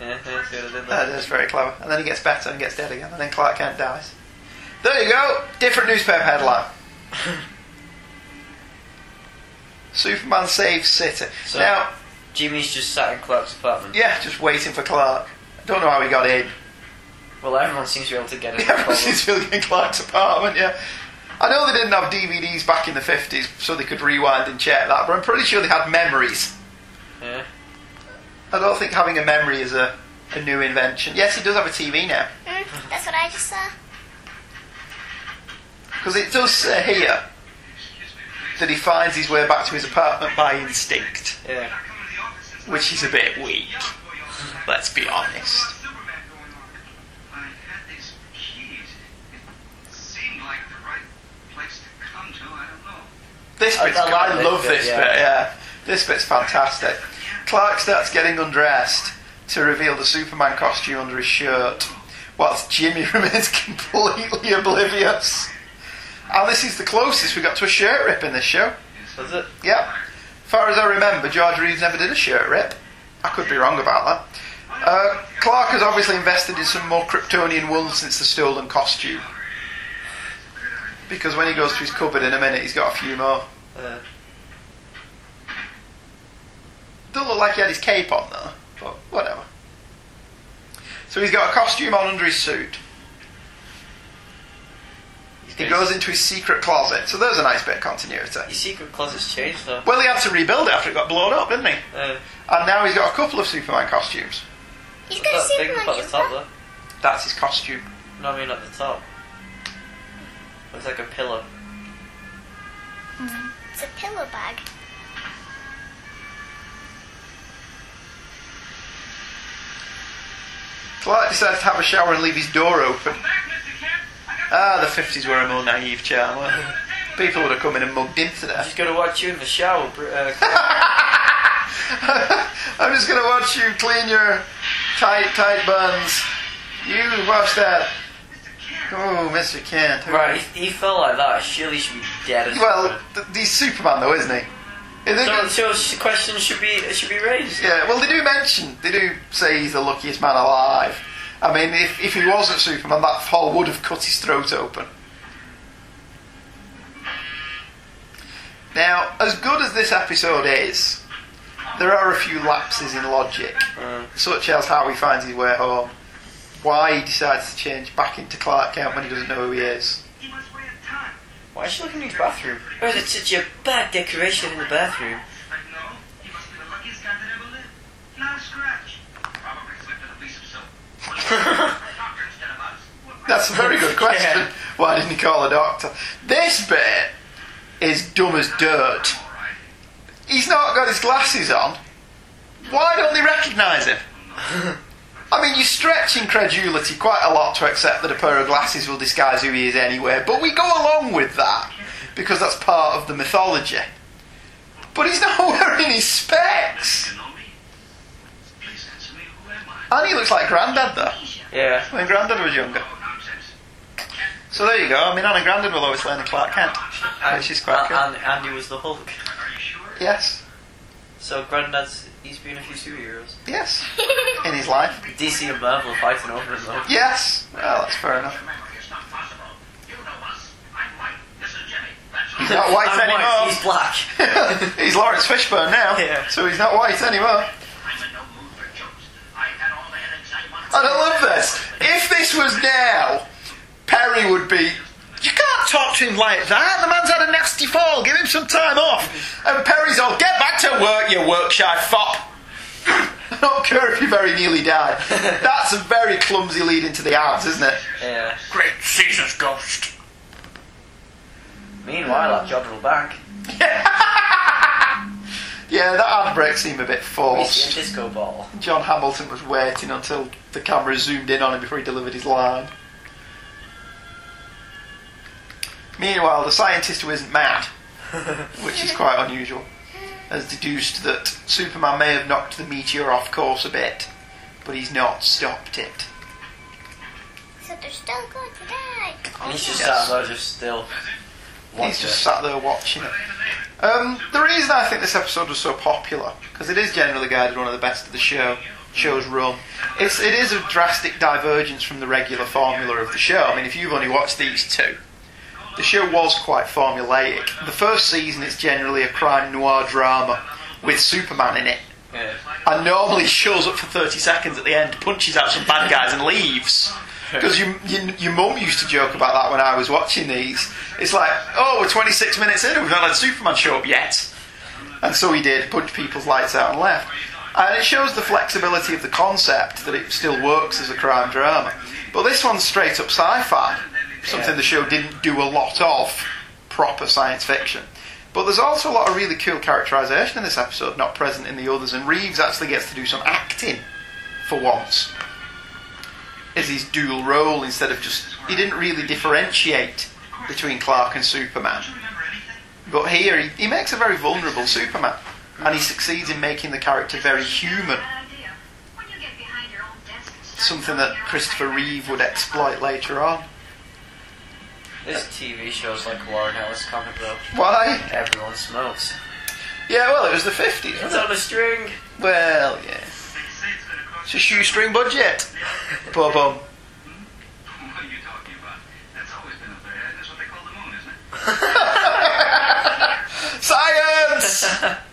Yeah, see what I did there? That is very clever. And then he gets better and gets dead again, and then Clark Kent dies. There you go. Different newspaper headline. Superman saves City. So- now, Jimmy's just sat in Clark's apartment. yeah, just waiting for Clark. I Don't know how he got in. Well, everyone seems to be able to get in. Everyone seems to be in Clark's apartment, yeah. I know they didn't have DVDs back in the 50s, so they could rewind and check that, but I'm pretty sure they had memories. Yeah. I don't think having a memory is a, a new invention. Yes, he does have a TV now. Mm, that's what I just saw. Because it does say here that he finds his way back to his apartment by instinct, Yeah. Which is a bit weak. Let's be honest. I had these keys. It seemed like the right place to come to. I. This I- bit's I I, like this love bit, this yeah. bit, yeah. This bit's fantastic. Clark starts getting undressed to reveal the Superman costume under his shirt, whilst Jimmy remains completely oblivious. And this is the closest we got to a shirt rip in this show. Was it? Yep. As far as I remember, George Reeves never did a shirt rip. I could be wrong about that. Uh, Clark has obviously invested in some more Kryptonian wool since the stolen costume. Because when he goes to his cupboard in a minute, he's got a few more. Uh, Don't look like he had his cape on though, but whatever. So he's got a costume on under his suit. He goes into his secret closet. So there's a nice bit of continuity. His secret closet's changed though. Well, he had to rebuild it after it got blown up, didn't he? Uh, And now he's got a couple of Superman costumes. He's got a Superman up at the top though. That's his costume. No, I mean at the top. Looks like a pillow. It's a pillow bag. Clark decides to have a shower and leave his door open. Ah, the 50s were a more naive charm, weren't they? People would have come in and mugged him to death. She's gonna watch you in the shower. Uh, I'm just going to watch you clean your tight, tight buns. You watch that. Oh, Mr. Kent. Right, if he fell like that, surely he should be dead as Well, th- he's Superman though, isn't he? It- So, so questions should be should be raised. Yeah, well, they do mention, they do say he's the luckiest man alive. I mean, if, if he wasn't Superman, that fall would have cut his throat open. Now, as good as this episode is, there are a few lapses in logic, mm. such as how he finds his way home, why he decides to change back into Clark Kent when he doesn't know who he is. Why is she looking in his bathroom? Oh, that's such a bad decoration in the bathroom. Not a scratch. Probably slipped in a piece of soap. That's a very good question. Why didn't he call a doctor? This bit is dumb as dirt. He's not got his glasses on. Why don't they recognise him? I mean, you stretch incredulity quite a lot to accept that a pair of glasses will disguise who he is anyway, but we go along with that because that's part of the mythology. But he's not wearing his specs. And he looks like Grandad, though. Yeah. When Grandad was younger. So there you go. I mean, Anna Grandad will always learn in Clark Kent, which is quite and, cool. and Andy was the Hulk. Are you sure? Yes, So Granddad's he's been a few superheroes. yes. In his life. DC and Marvel fighting over him though. Yes. Well, that's fair enough. He's not white I'm anymore. white, he's black. he's Laurence Fishburne now, Yeah. so he's not white anymore. And I love this. If this was now, Perry would be. You can't talk to him like that. The man's had a nasty fall. Give him some time off. And Perry's all, get back to work, you work-shy fop. I don't care if you very nearly died. That's a very clumsy lead into the ads, isn't it? Yeah. Great Caesar's ghost. Meanwhile, I've jobbed her back. Yeah, that ad break seemed a bit We forced. see a disco ball. John Hamilton was waiting until the camera zoomed in on him before he delivered his line. Meanwhile, the scientist who isn't mad, which is quite unusual, has deduced that Superman may have knocked the meteor off course a bit, but he's not stopped it. So they're still going to die. And he's just Yes. sat there just still. He's watching just it. sat there watching it. Um, the reason I think this episode was so popular, because it is generally regarded one of the best of the show, show's run, it's, it is a drastic divergence from the regular formula of the show. I mean, if you've only watched these two, the show was quite formulaic. The first season, it's generally a crime noir drama with Superman in it. Yeah. And normally shows up for 30 seconds at the end, punches out some bad guys and leaves. Because you, you, your mum used to joke about that when I was watching these. It's like, oh, we're 26 minutes in and we've not had Superman show up yet. And so he did, punched people's lights out and left. And it shows the flexibility of the concept that it still works as a crime drama. But this one's straight up sci fi, something Yeah. the show didn't do a lot of proper science fiction. But there's also a lot of really cool characterisation in this episode, not present in the others, and Reeves actually gets to do some acting for once. Is his dual role instead of just. He didn't really differentiate between Clark and Superman. But here, he, he makes a very vulnerable Superman, and he succeeds in making the character very human. Something that Christopher Reeve would exploit later on. This TV show's like Warren Ellis comic though. Why? Everyone smokes. Yeah, well, it was the 50s, It's on a string. Well, yeah. It's a shoestring budget. Bum bum. What are you talking about? That's always been up their head. That's what they call the moon, isn't it? Science!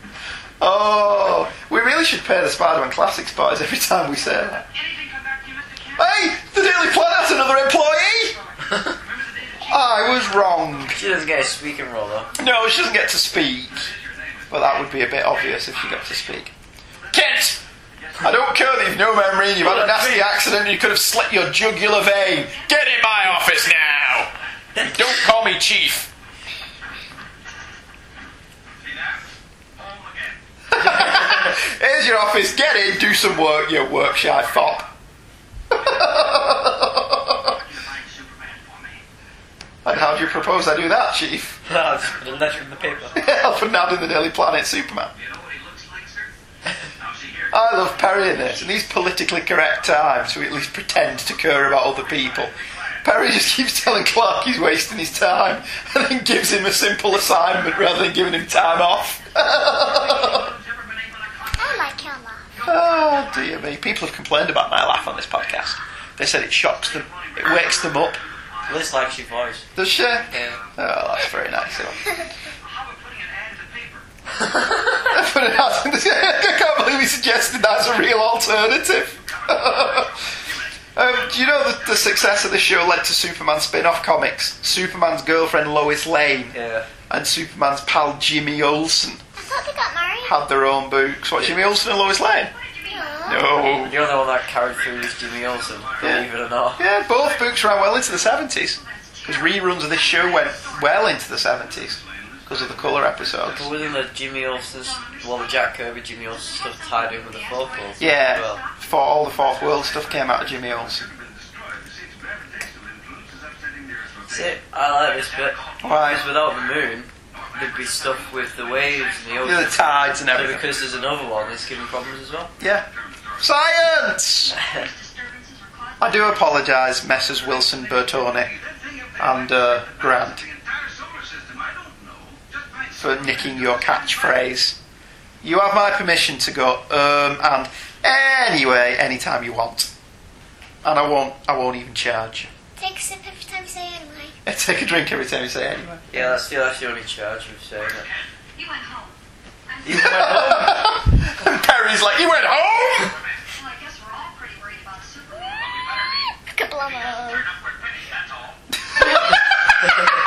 Oh, we really should pay the Spider-Man Classics boys every time we say that. Hey, the Daily Planet has another employee! I was wrong. She doesn't get a speaking role though. No, she doesn't get to speak. Well, that would be a bit obvious if she got to speak. I don't care that you've no memory and you've had a nasty accident you could have slit your jugular vein. Get in my office now! Don't call me Chief. Here's your office. Get in, do some work, you work shy fop. and how do you propose I do that, Chief? I'll put a letter in the paper. I'll put an ad in the Daily Planet Superman. I love Perry in this. In these politically correct times, we at least pretend to care about other people. Perry just keeps telling Clark he's wasting his time and then gives him a simple assignment rather than giving him time off. I like your laugh. oh, dear me. People have complained about my laugh on this podcast. They said it shocks them, it wakes them up. Liz likes your voice. Does she? Yeah. Oh, that's very nice. of her. Put it out in the- I can't believe he suggested that's a real alternative. um, do you know that the success of the show led to Superman spin-off comics? Superman's girlfriend Lois Lane Yeah. and Superman's pal Jimmy Olsen I thought they got married. had their own books. What, Jimmy Olsen and Lois Lane? No. You're the one that carried through was Jimmy Olsen, believe it or not. Yeah, both books ran well into the 70s. Because reruns of this show went well into the 70s because of the colour episodes. But within the Jimmy Olsen's, well, the Jack Kirby Jimmy Olsen stuff tied in with the vocals. Yeah, Well, for all the Fourth World stuff came out of Jimmy Olsen. see, I like this bit. Why? Because without the moon, there'd be stuff with the waves and the ocean. Yeah, the tides and So everything. because there's another one, it's giving problems as well. Yeah. Science! I do apologise, Messrs. Wilson, Bertone, and uh, Grant, for nicking your catchphrase. You have my permission to go um and anyway anytime you want, and I won't. I won't even charge. Take a sip every time you say anyway. I take a drink every time you say anyway. Yeah, that's the, that's the only charge of saying it. You went home. You went home? And Perry's like, you went home. Well, I guess we're all pretty worried about Superman. Kablamo.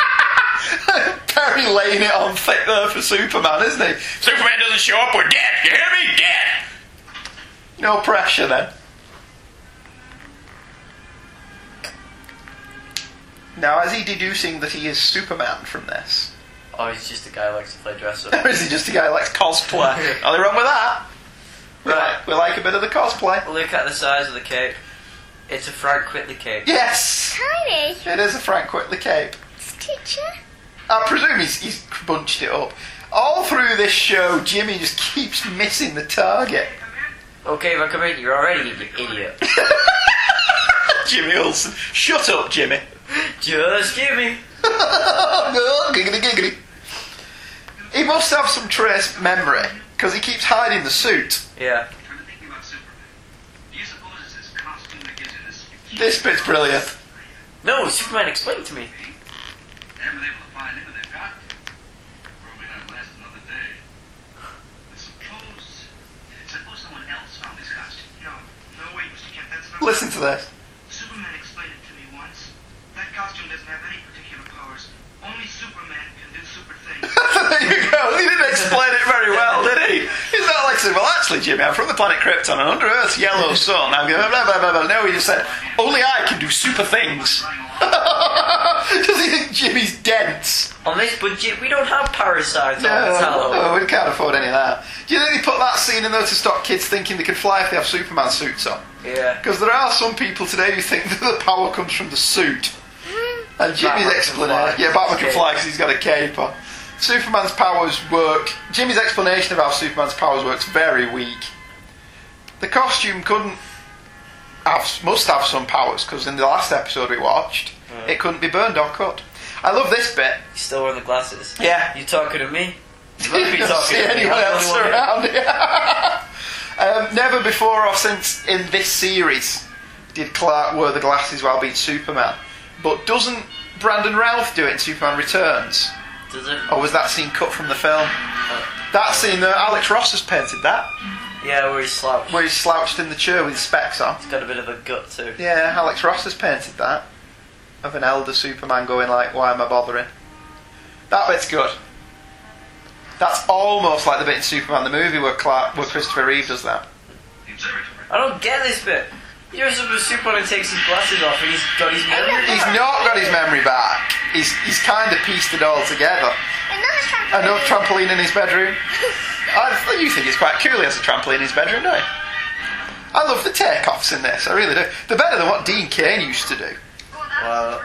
Perry laying it on thick there for Superman, isn't he? Superman doesn't show up, we're dead. You hear me? Dead. No pressure then. Now, is he deducing that he is Superman from this? Oh, he's just a guy who likes to play dress up. Or is he just a guy who likes cosplay? Nothing wrong with that. We, Right. like, we like a bit of the cosplay. Look at the size of the cape. It's a Frank Quitely cape. Yes! Tiny. It is a Frank Quitely cape. Teacher. I presume he's, he's bunched it up. All through this show, Jimmy just keeps missing the target. Okay, if I come in, you're already an idiot. Jimmy Olsen. Shut up, Jimmy. Just Jimmy. giggity giggity. He must have some trace memory because he keeps hiding the suit. Yeah. Trying to think about Superman. Do you suppose this costume that gives you this? This bit's brilliant. No, Superman, explain to me. Never able to find him, and they've got him. Or may not last another day. But suppose, suppose someone else found this costume. No, no way, Mr. Kent, that's not. Listen to this. Superman explained it to me once. That costume doesn't have any particular powers. Only Superman can do super things. there you go. He didn't explain it very well, did he? He's not like saying, well, actually, Jimmy, I'm from the planet Krypton, and under Earth's yellow sun, I'm blah, blah, blah, blah. No, he just said, only I can do super things. Does he think Jimmy's dense? On this budget, we don't have parasites on the No, we can't afford any of that. Do you think they put that scene in there to stop kids thinking they can fly if they have Superman suits on? Yeah. Because there are some people today who think that the power comes from the suit. Hmm. And Jimmy's explanation, fly. yeah, Batman can fly because he's got a cape on. Superman's powers work. Jimmy's explanation of how Superman's powers works very weak. The costume couldn't have, must have some powers because in the last episode we watched, hmm. it couldn't be burned or cut. I love this bit. He's still wearing the glasses. Yeah. You talking to me? You must be don't talking see to me. anyone I'm the else only one here. around. um, never before or since in this series did Clark wear the glasses while being Superman. But doesn't Brandon Routh do it in Superman Returns? Does it? Or was that scene cut from the film? That scene, uh, Alex Ross has painted that, Yeah, where he's slouched. where he's slouched in the chair with his specs on. He's got a bit of a gut too. Yeah, Alex Ross has painted that. Of an elder Superman going like, why am I bothering? That bit's good. That's almost like the bit in Superman the movie where Clark, where Christopher Reeve does that. I don't get this bit. You're supposed to Superman and takes his glasses off and he's got his memory. He's not got his memory back. He's he's kind of pieced it all together. Another trampoline. Another trampoline in his bedroom. I, you think it's quite cool he has a trampoline in his bedroom, don't you? I love the takeoffs in this, I really do. They're better than what Dean Cain used to do. Well,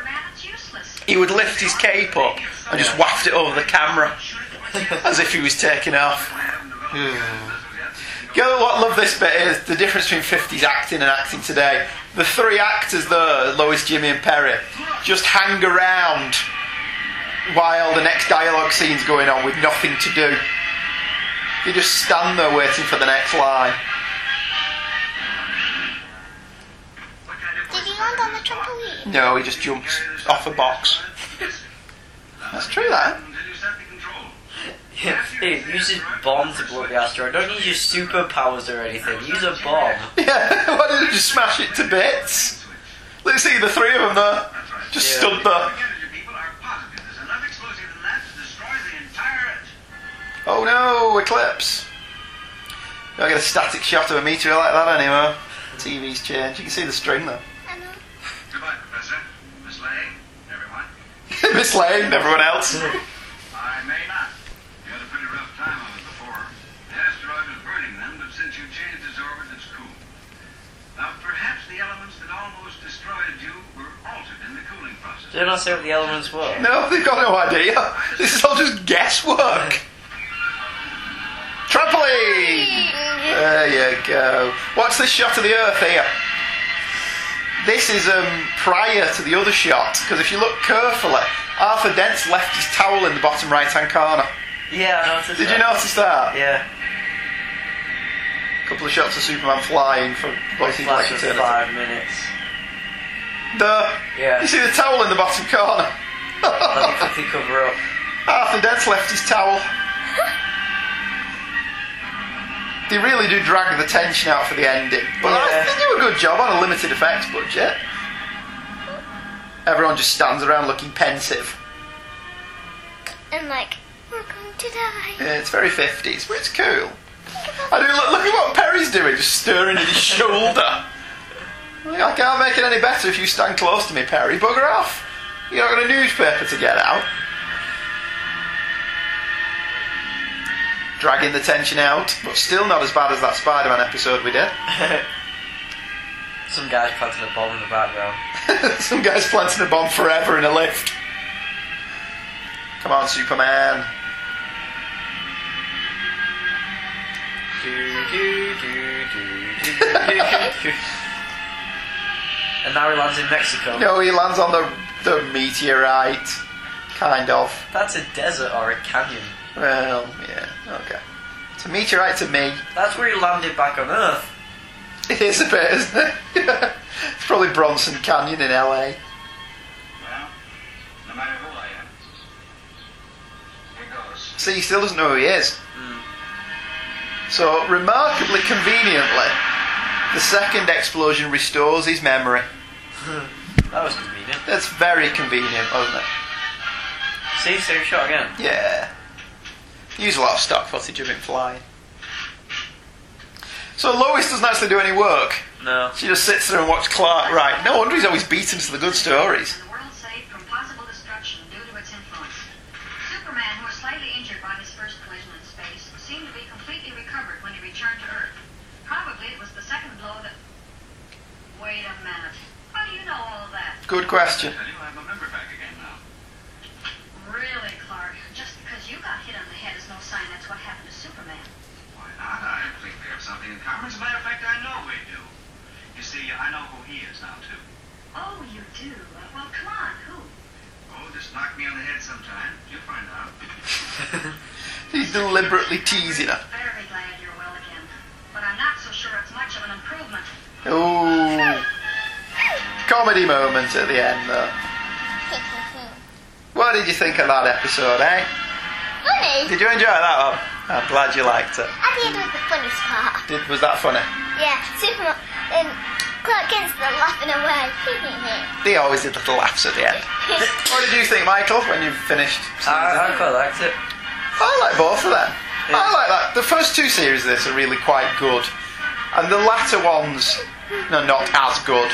He would lift his cape up and just waft it over the camera as if he was taking off. Hmm. You know what I love this bit is the difference between 50s acting and acting today. The three actors there, Lois, Jimmy, and Perry, just hang around while the next dialogue scene's going on with nothing to do. They just stand there waiting for the next line. Did he land on the trampoline? No, he just jumps off a box. That's true, that. Yeah, hey, use his bomb to blow up the asteroid. Don't use your superpowers or anything. Use a bomb. Yeah, why don't you just smash it to bits? Let's see the three of them there. Just Yeah. stood there. Oh no, eclipse. Don't get a static shot of a meteor like that anymore. TV's changed. You can see the string there. Goodbye, Professor. Miss Lang, everyone. Miss Lane, everyone else. I may not. You had a pretty rough time of it before. The asteroid was burning then, but since you changed its orbit, it's cool. Now, perhaps the elements that almost destroyed you were altered in the cooling process. Did I not say what the elements were? No, they've got no idea. This is all just guesswork. Trampoline! There you go. What's this shot of the Earth here? This is um, prior to the other shot, because if you look carefully, Arthur Dent's left his towel in the bottom right hand corner. Yeah, I noticed Did that. you notice that? Yeah. A couple of shots of Superman flying for what seems like Flash eternity. five minutes. Duh. Yeah. You see the towel in the bottom corner? Let me quickly cover up. Arthur Dent's left his towel. They really do drag the tension out for the ending. But I- Yeah. they do a good job on a limited effects budget. Everyone just stands around looking pensive. And like, we're going to die. Yeah, it's very 50s, but it's cool. I do look, look at what Perry's doing, just stirring at his shoulder. I can't make it any better if you stand close to me, Perry. Bugger off. You're not got a newspaper to get out. Dragging the tension out, but still not as bad as that Spider Man episode we did. Some guy's planting a bomb in the background. Some guy's planting a bomb forever in a lift. Come on, Superman. And now he lands in Mexico. No, he lands on the, the meteorite. Kind of. That's a desert or a canyon. Well, yeah, okay. It's a meteorite to me. That's where he landed back on Earth. It is a bit, isn't it? it's probably Bronson Canyon in LA. Well, no matter who I am, here goes. See, he still doesn't know who he is. Hmm. So, remarkably conveniently, the second explosion restores his memory. That was convenient. That's very convenient, wasn't it? See, same shot again. Yeah. Use a lot of stock footage of him flying. So Lois doesn't actually do any work. No. She just sits there and watches Clark write. No wonder he's always beaten to the good stories. The world saved from possible destruction due to its influence. Superman, who was slightly injured by his first collision in space, seemed to be completely recovered when he returned to Earth. Probably it was the second blow that. Wait a minute. How do you know all of that? Good question. I do have my member back again now. Really, Clark? Just because you got hit on the head is no sign that's what happened to Superman. Why not? I think we have something in common. As a matter of fact, I know we do. You see, I know who he is now, too. Oh, you do? Uh, well, come on. Who? Oh, just knock me on the head sometime. You'll find out. He's deliberately teasing her. Very glad you're well again. But I'm not so sure it's much of an improvement. Ooh. Comedy moment at the end, though. What did you think of that episode, eh? Funny. Did you enjoy that one? I'm glad you liked it. At the end was the funniest part. Did, was that funny? Yeah, Superman and Clark Kent's still laughing away. They always did little laughs at the end. what did you think, Michael, when you finished? I, I quite liked it. I like both of them. I like that. The first two series of this are really quite good, and the latter ones are not as good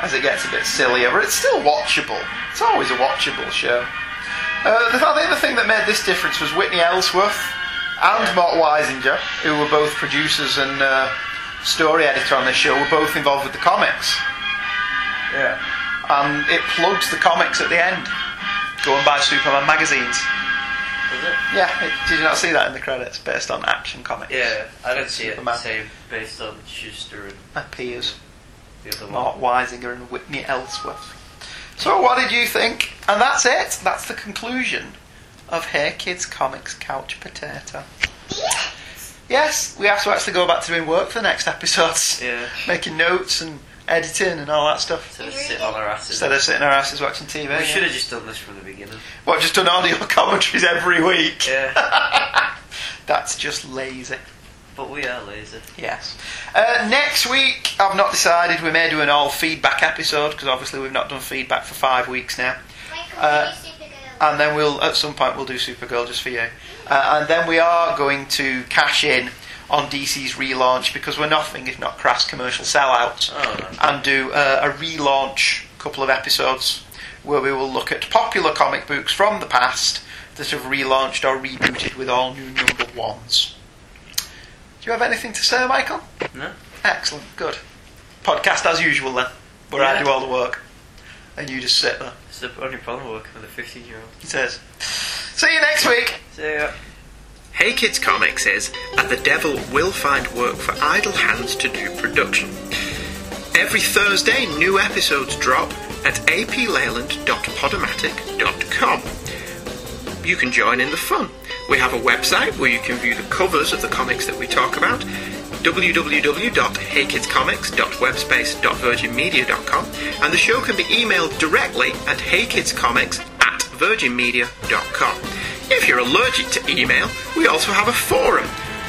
as it gets a bit sillier, but it's still watchable. It's always a watchable show. Uh, the, I think the thing that made this difference was Whitney Ellsworth and Mort Weisinger, who were both producers and uh, story editor on this show, were both involved with the comics. Yeah. And it plugs the comics at the end. Go and buy Superman magazines. It? Yeah, it- did you not see that in the credits? Based on Action Comics. Yeah, I didn't see Superman. it. Say based on Shuster and Appears. the Mark. Weisinger and Whitney Ellsworth. So, what did you think? And that's it. That's the conclusion of Hey Kids Comics Couch Potato. Yes, we have to actually go back to doing work for the next episodes. Yeah. Making notes and editing and all that stuff. Instead of sitting on our asses. Instead of sitting our asses watching TV. we yeah. should have just done this from the beginning. What, just done audio commentaries every week? Yeah. That's just lazy. but we are lazy. Yes. Uh, next week, I've not decided. We may do an all feedback episode because obviously we've not done feedback for five weeks now. Uh, and then we'll at some point we'll do Supergirl just for you. Uh, and then we are going to cash in on DC's relaunch because we're nothing if not crass commercial sellouts, Oh, and do uh, a relaunch couple of episodes where we will look at popular comic books from the past that have relaunched or rebooted with all new number ones. Do you have anything to say, Michael? No. Excellent, good. Podcast as usual then, where I Yeah. do all the work and you just sit there. It's the only problem working with a 15 year old. It says. See you next week. See ya. Hey Kids Comics is and the devil will find work for idle hands to do production. Every Thursday, new episodes drop at apleyland.podomatic.com. You can join in the fun. We have a website where you can view the covers of the comics that we talk about www.heykidscomics.webspace.virginmedia.com and the show can be emailed directly at heykidscomics at virginmedia.com. If you're allergic to email, we also have a forum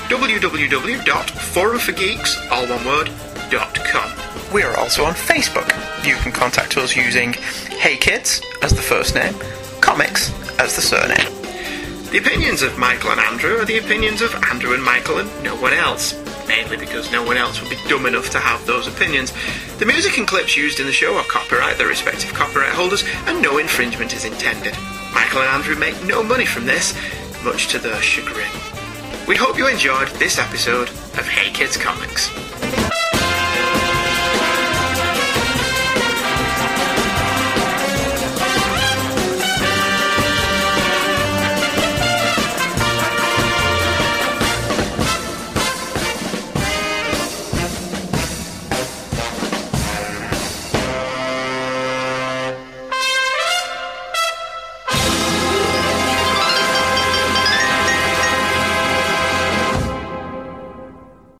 www.forumforgeeks, all one word, .com. We are also on Facebook. You can contact us using Hey Kids as the first name, Comics as the surname. The opinions of Michael and Andrew are the opinions of Andrew and Michael and no one else. Mainly because no one else would be dumb enough to have those opinions. The music and clips used in the show are copyright their respective copyright holders, and no infringement is intended. Michael and Andrew make no money from this, much to their chagrin. We hope you enjoyed this episode of Hey Kids Comics.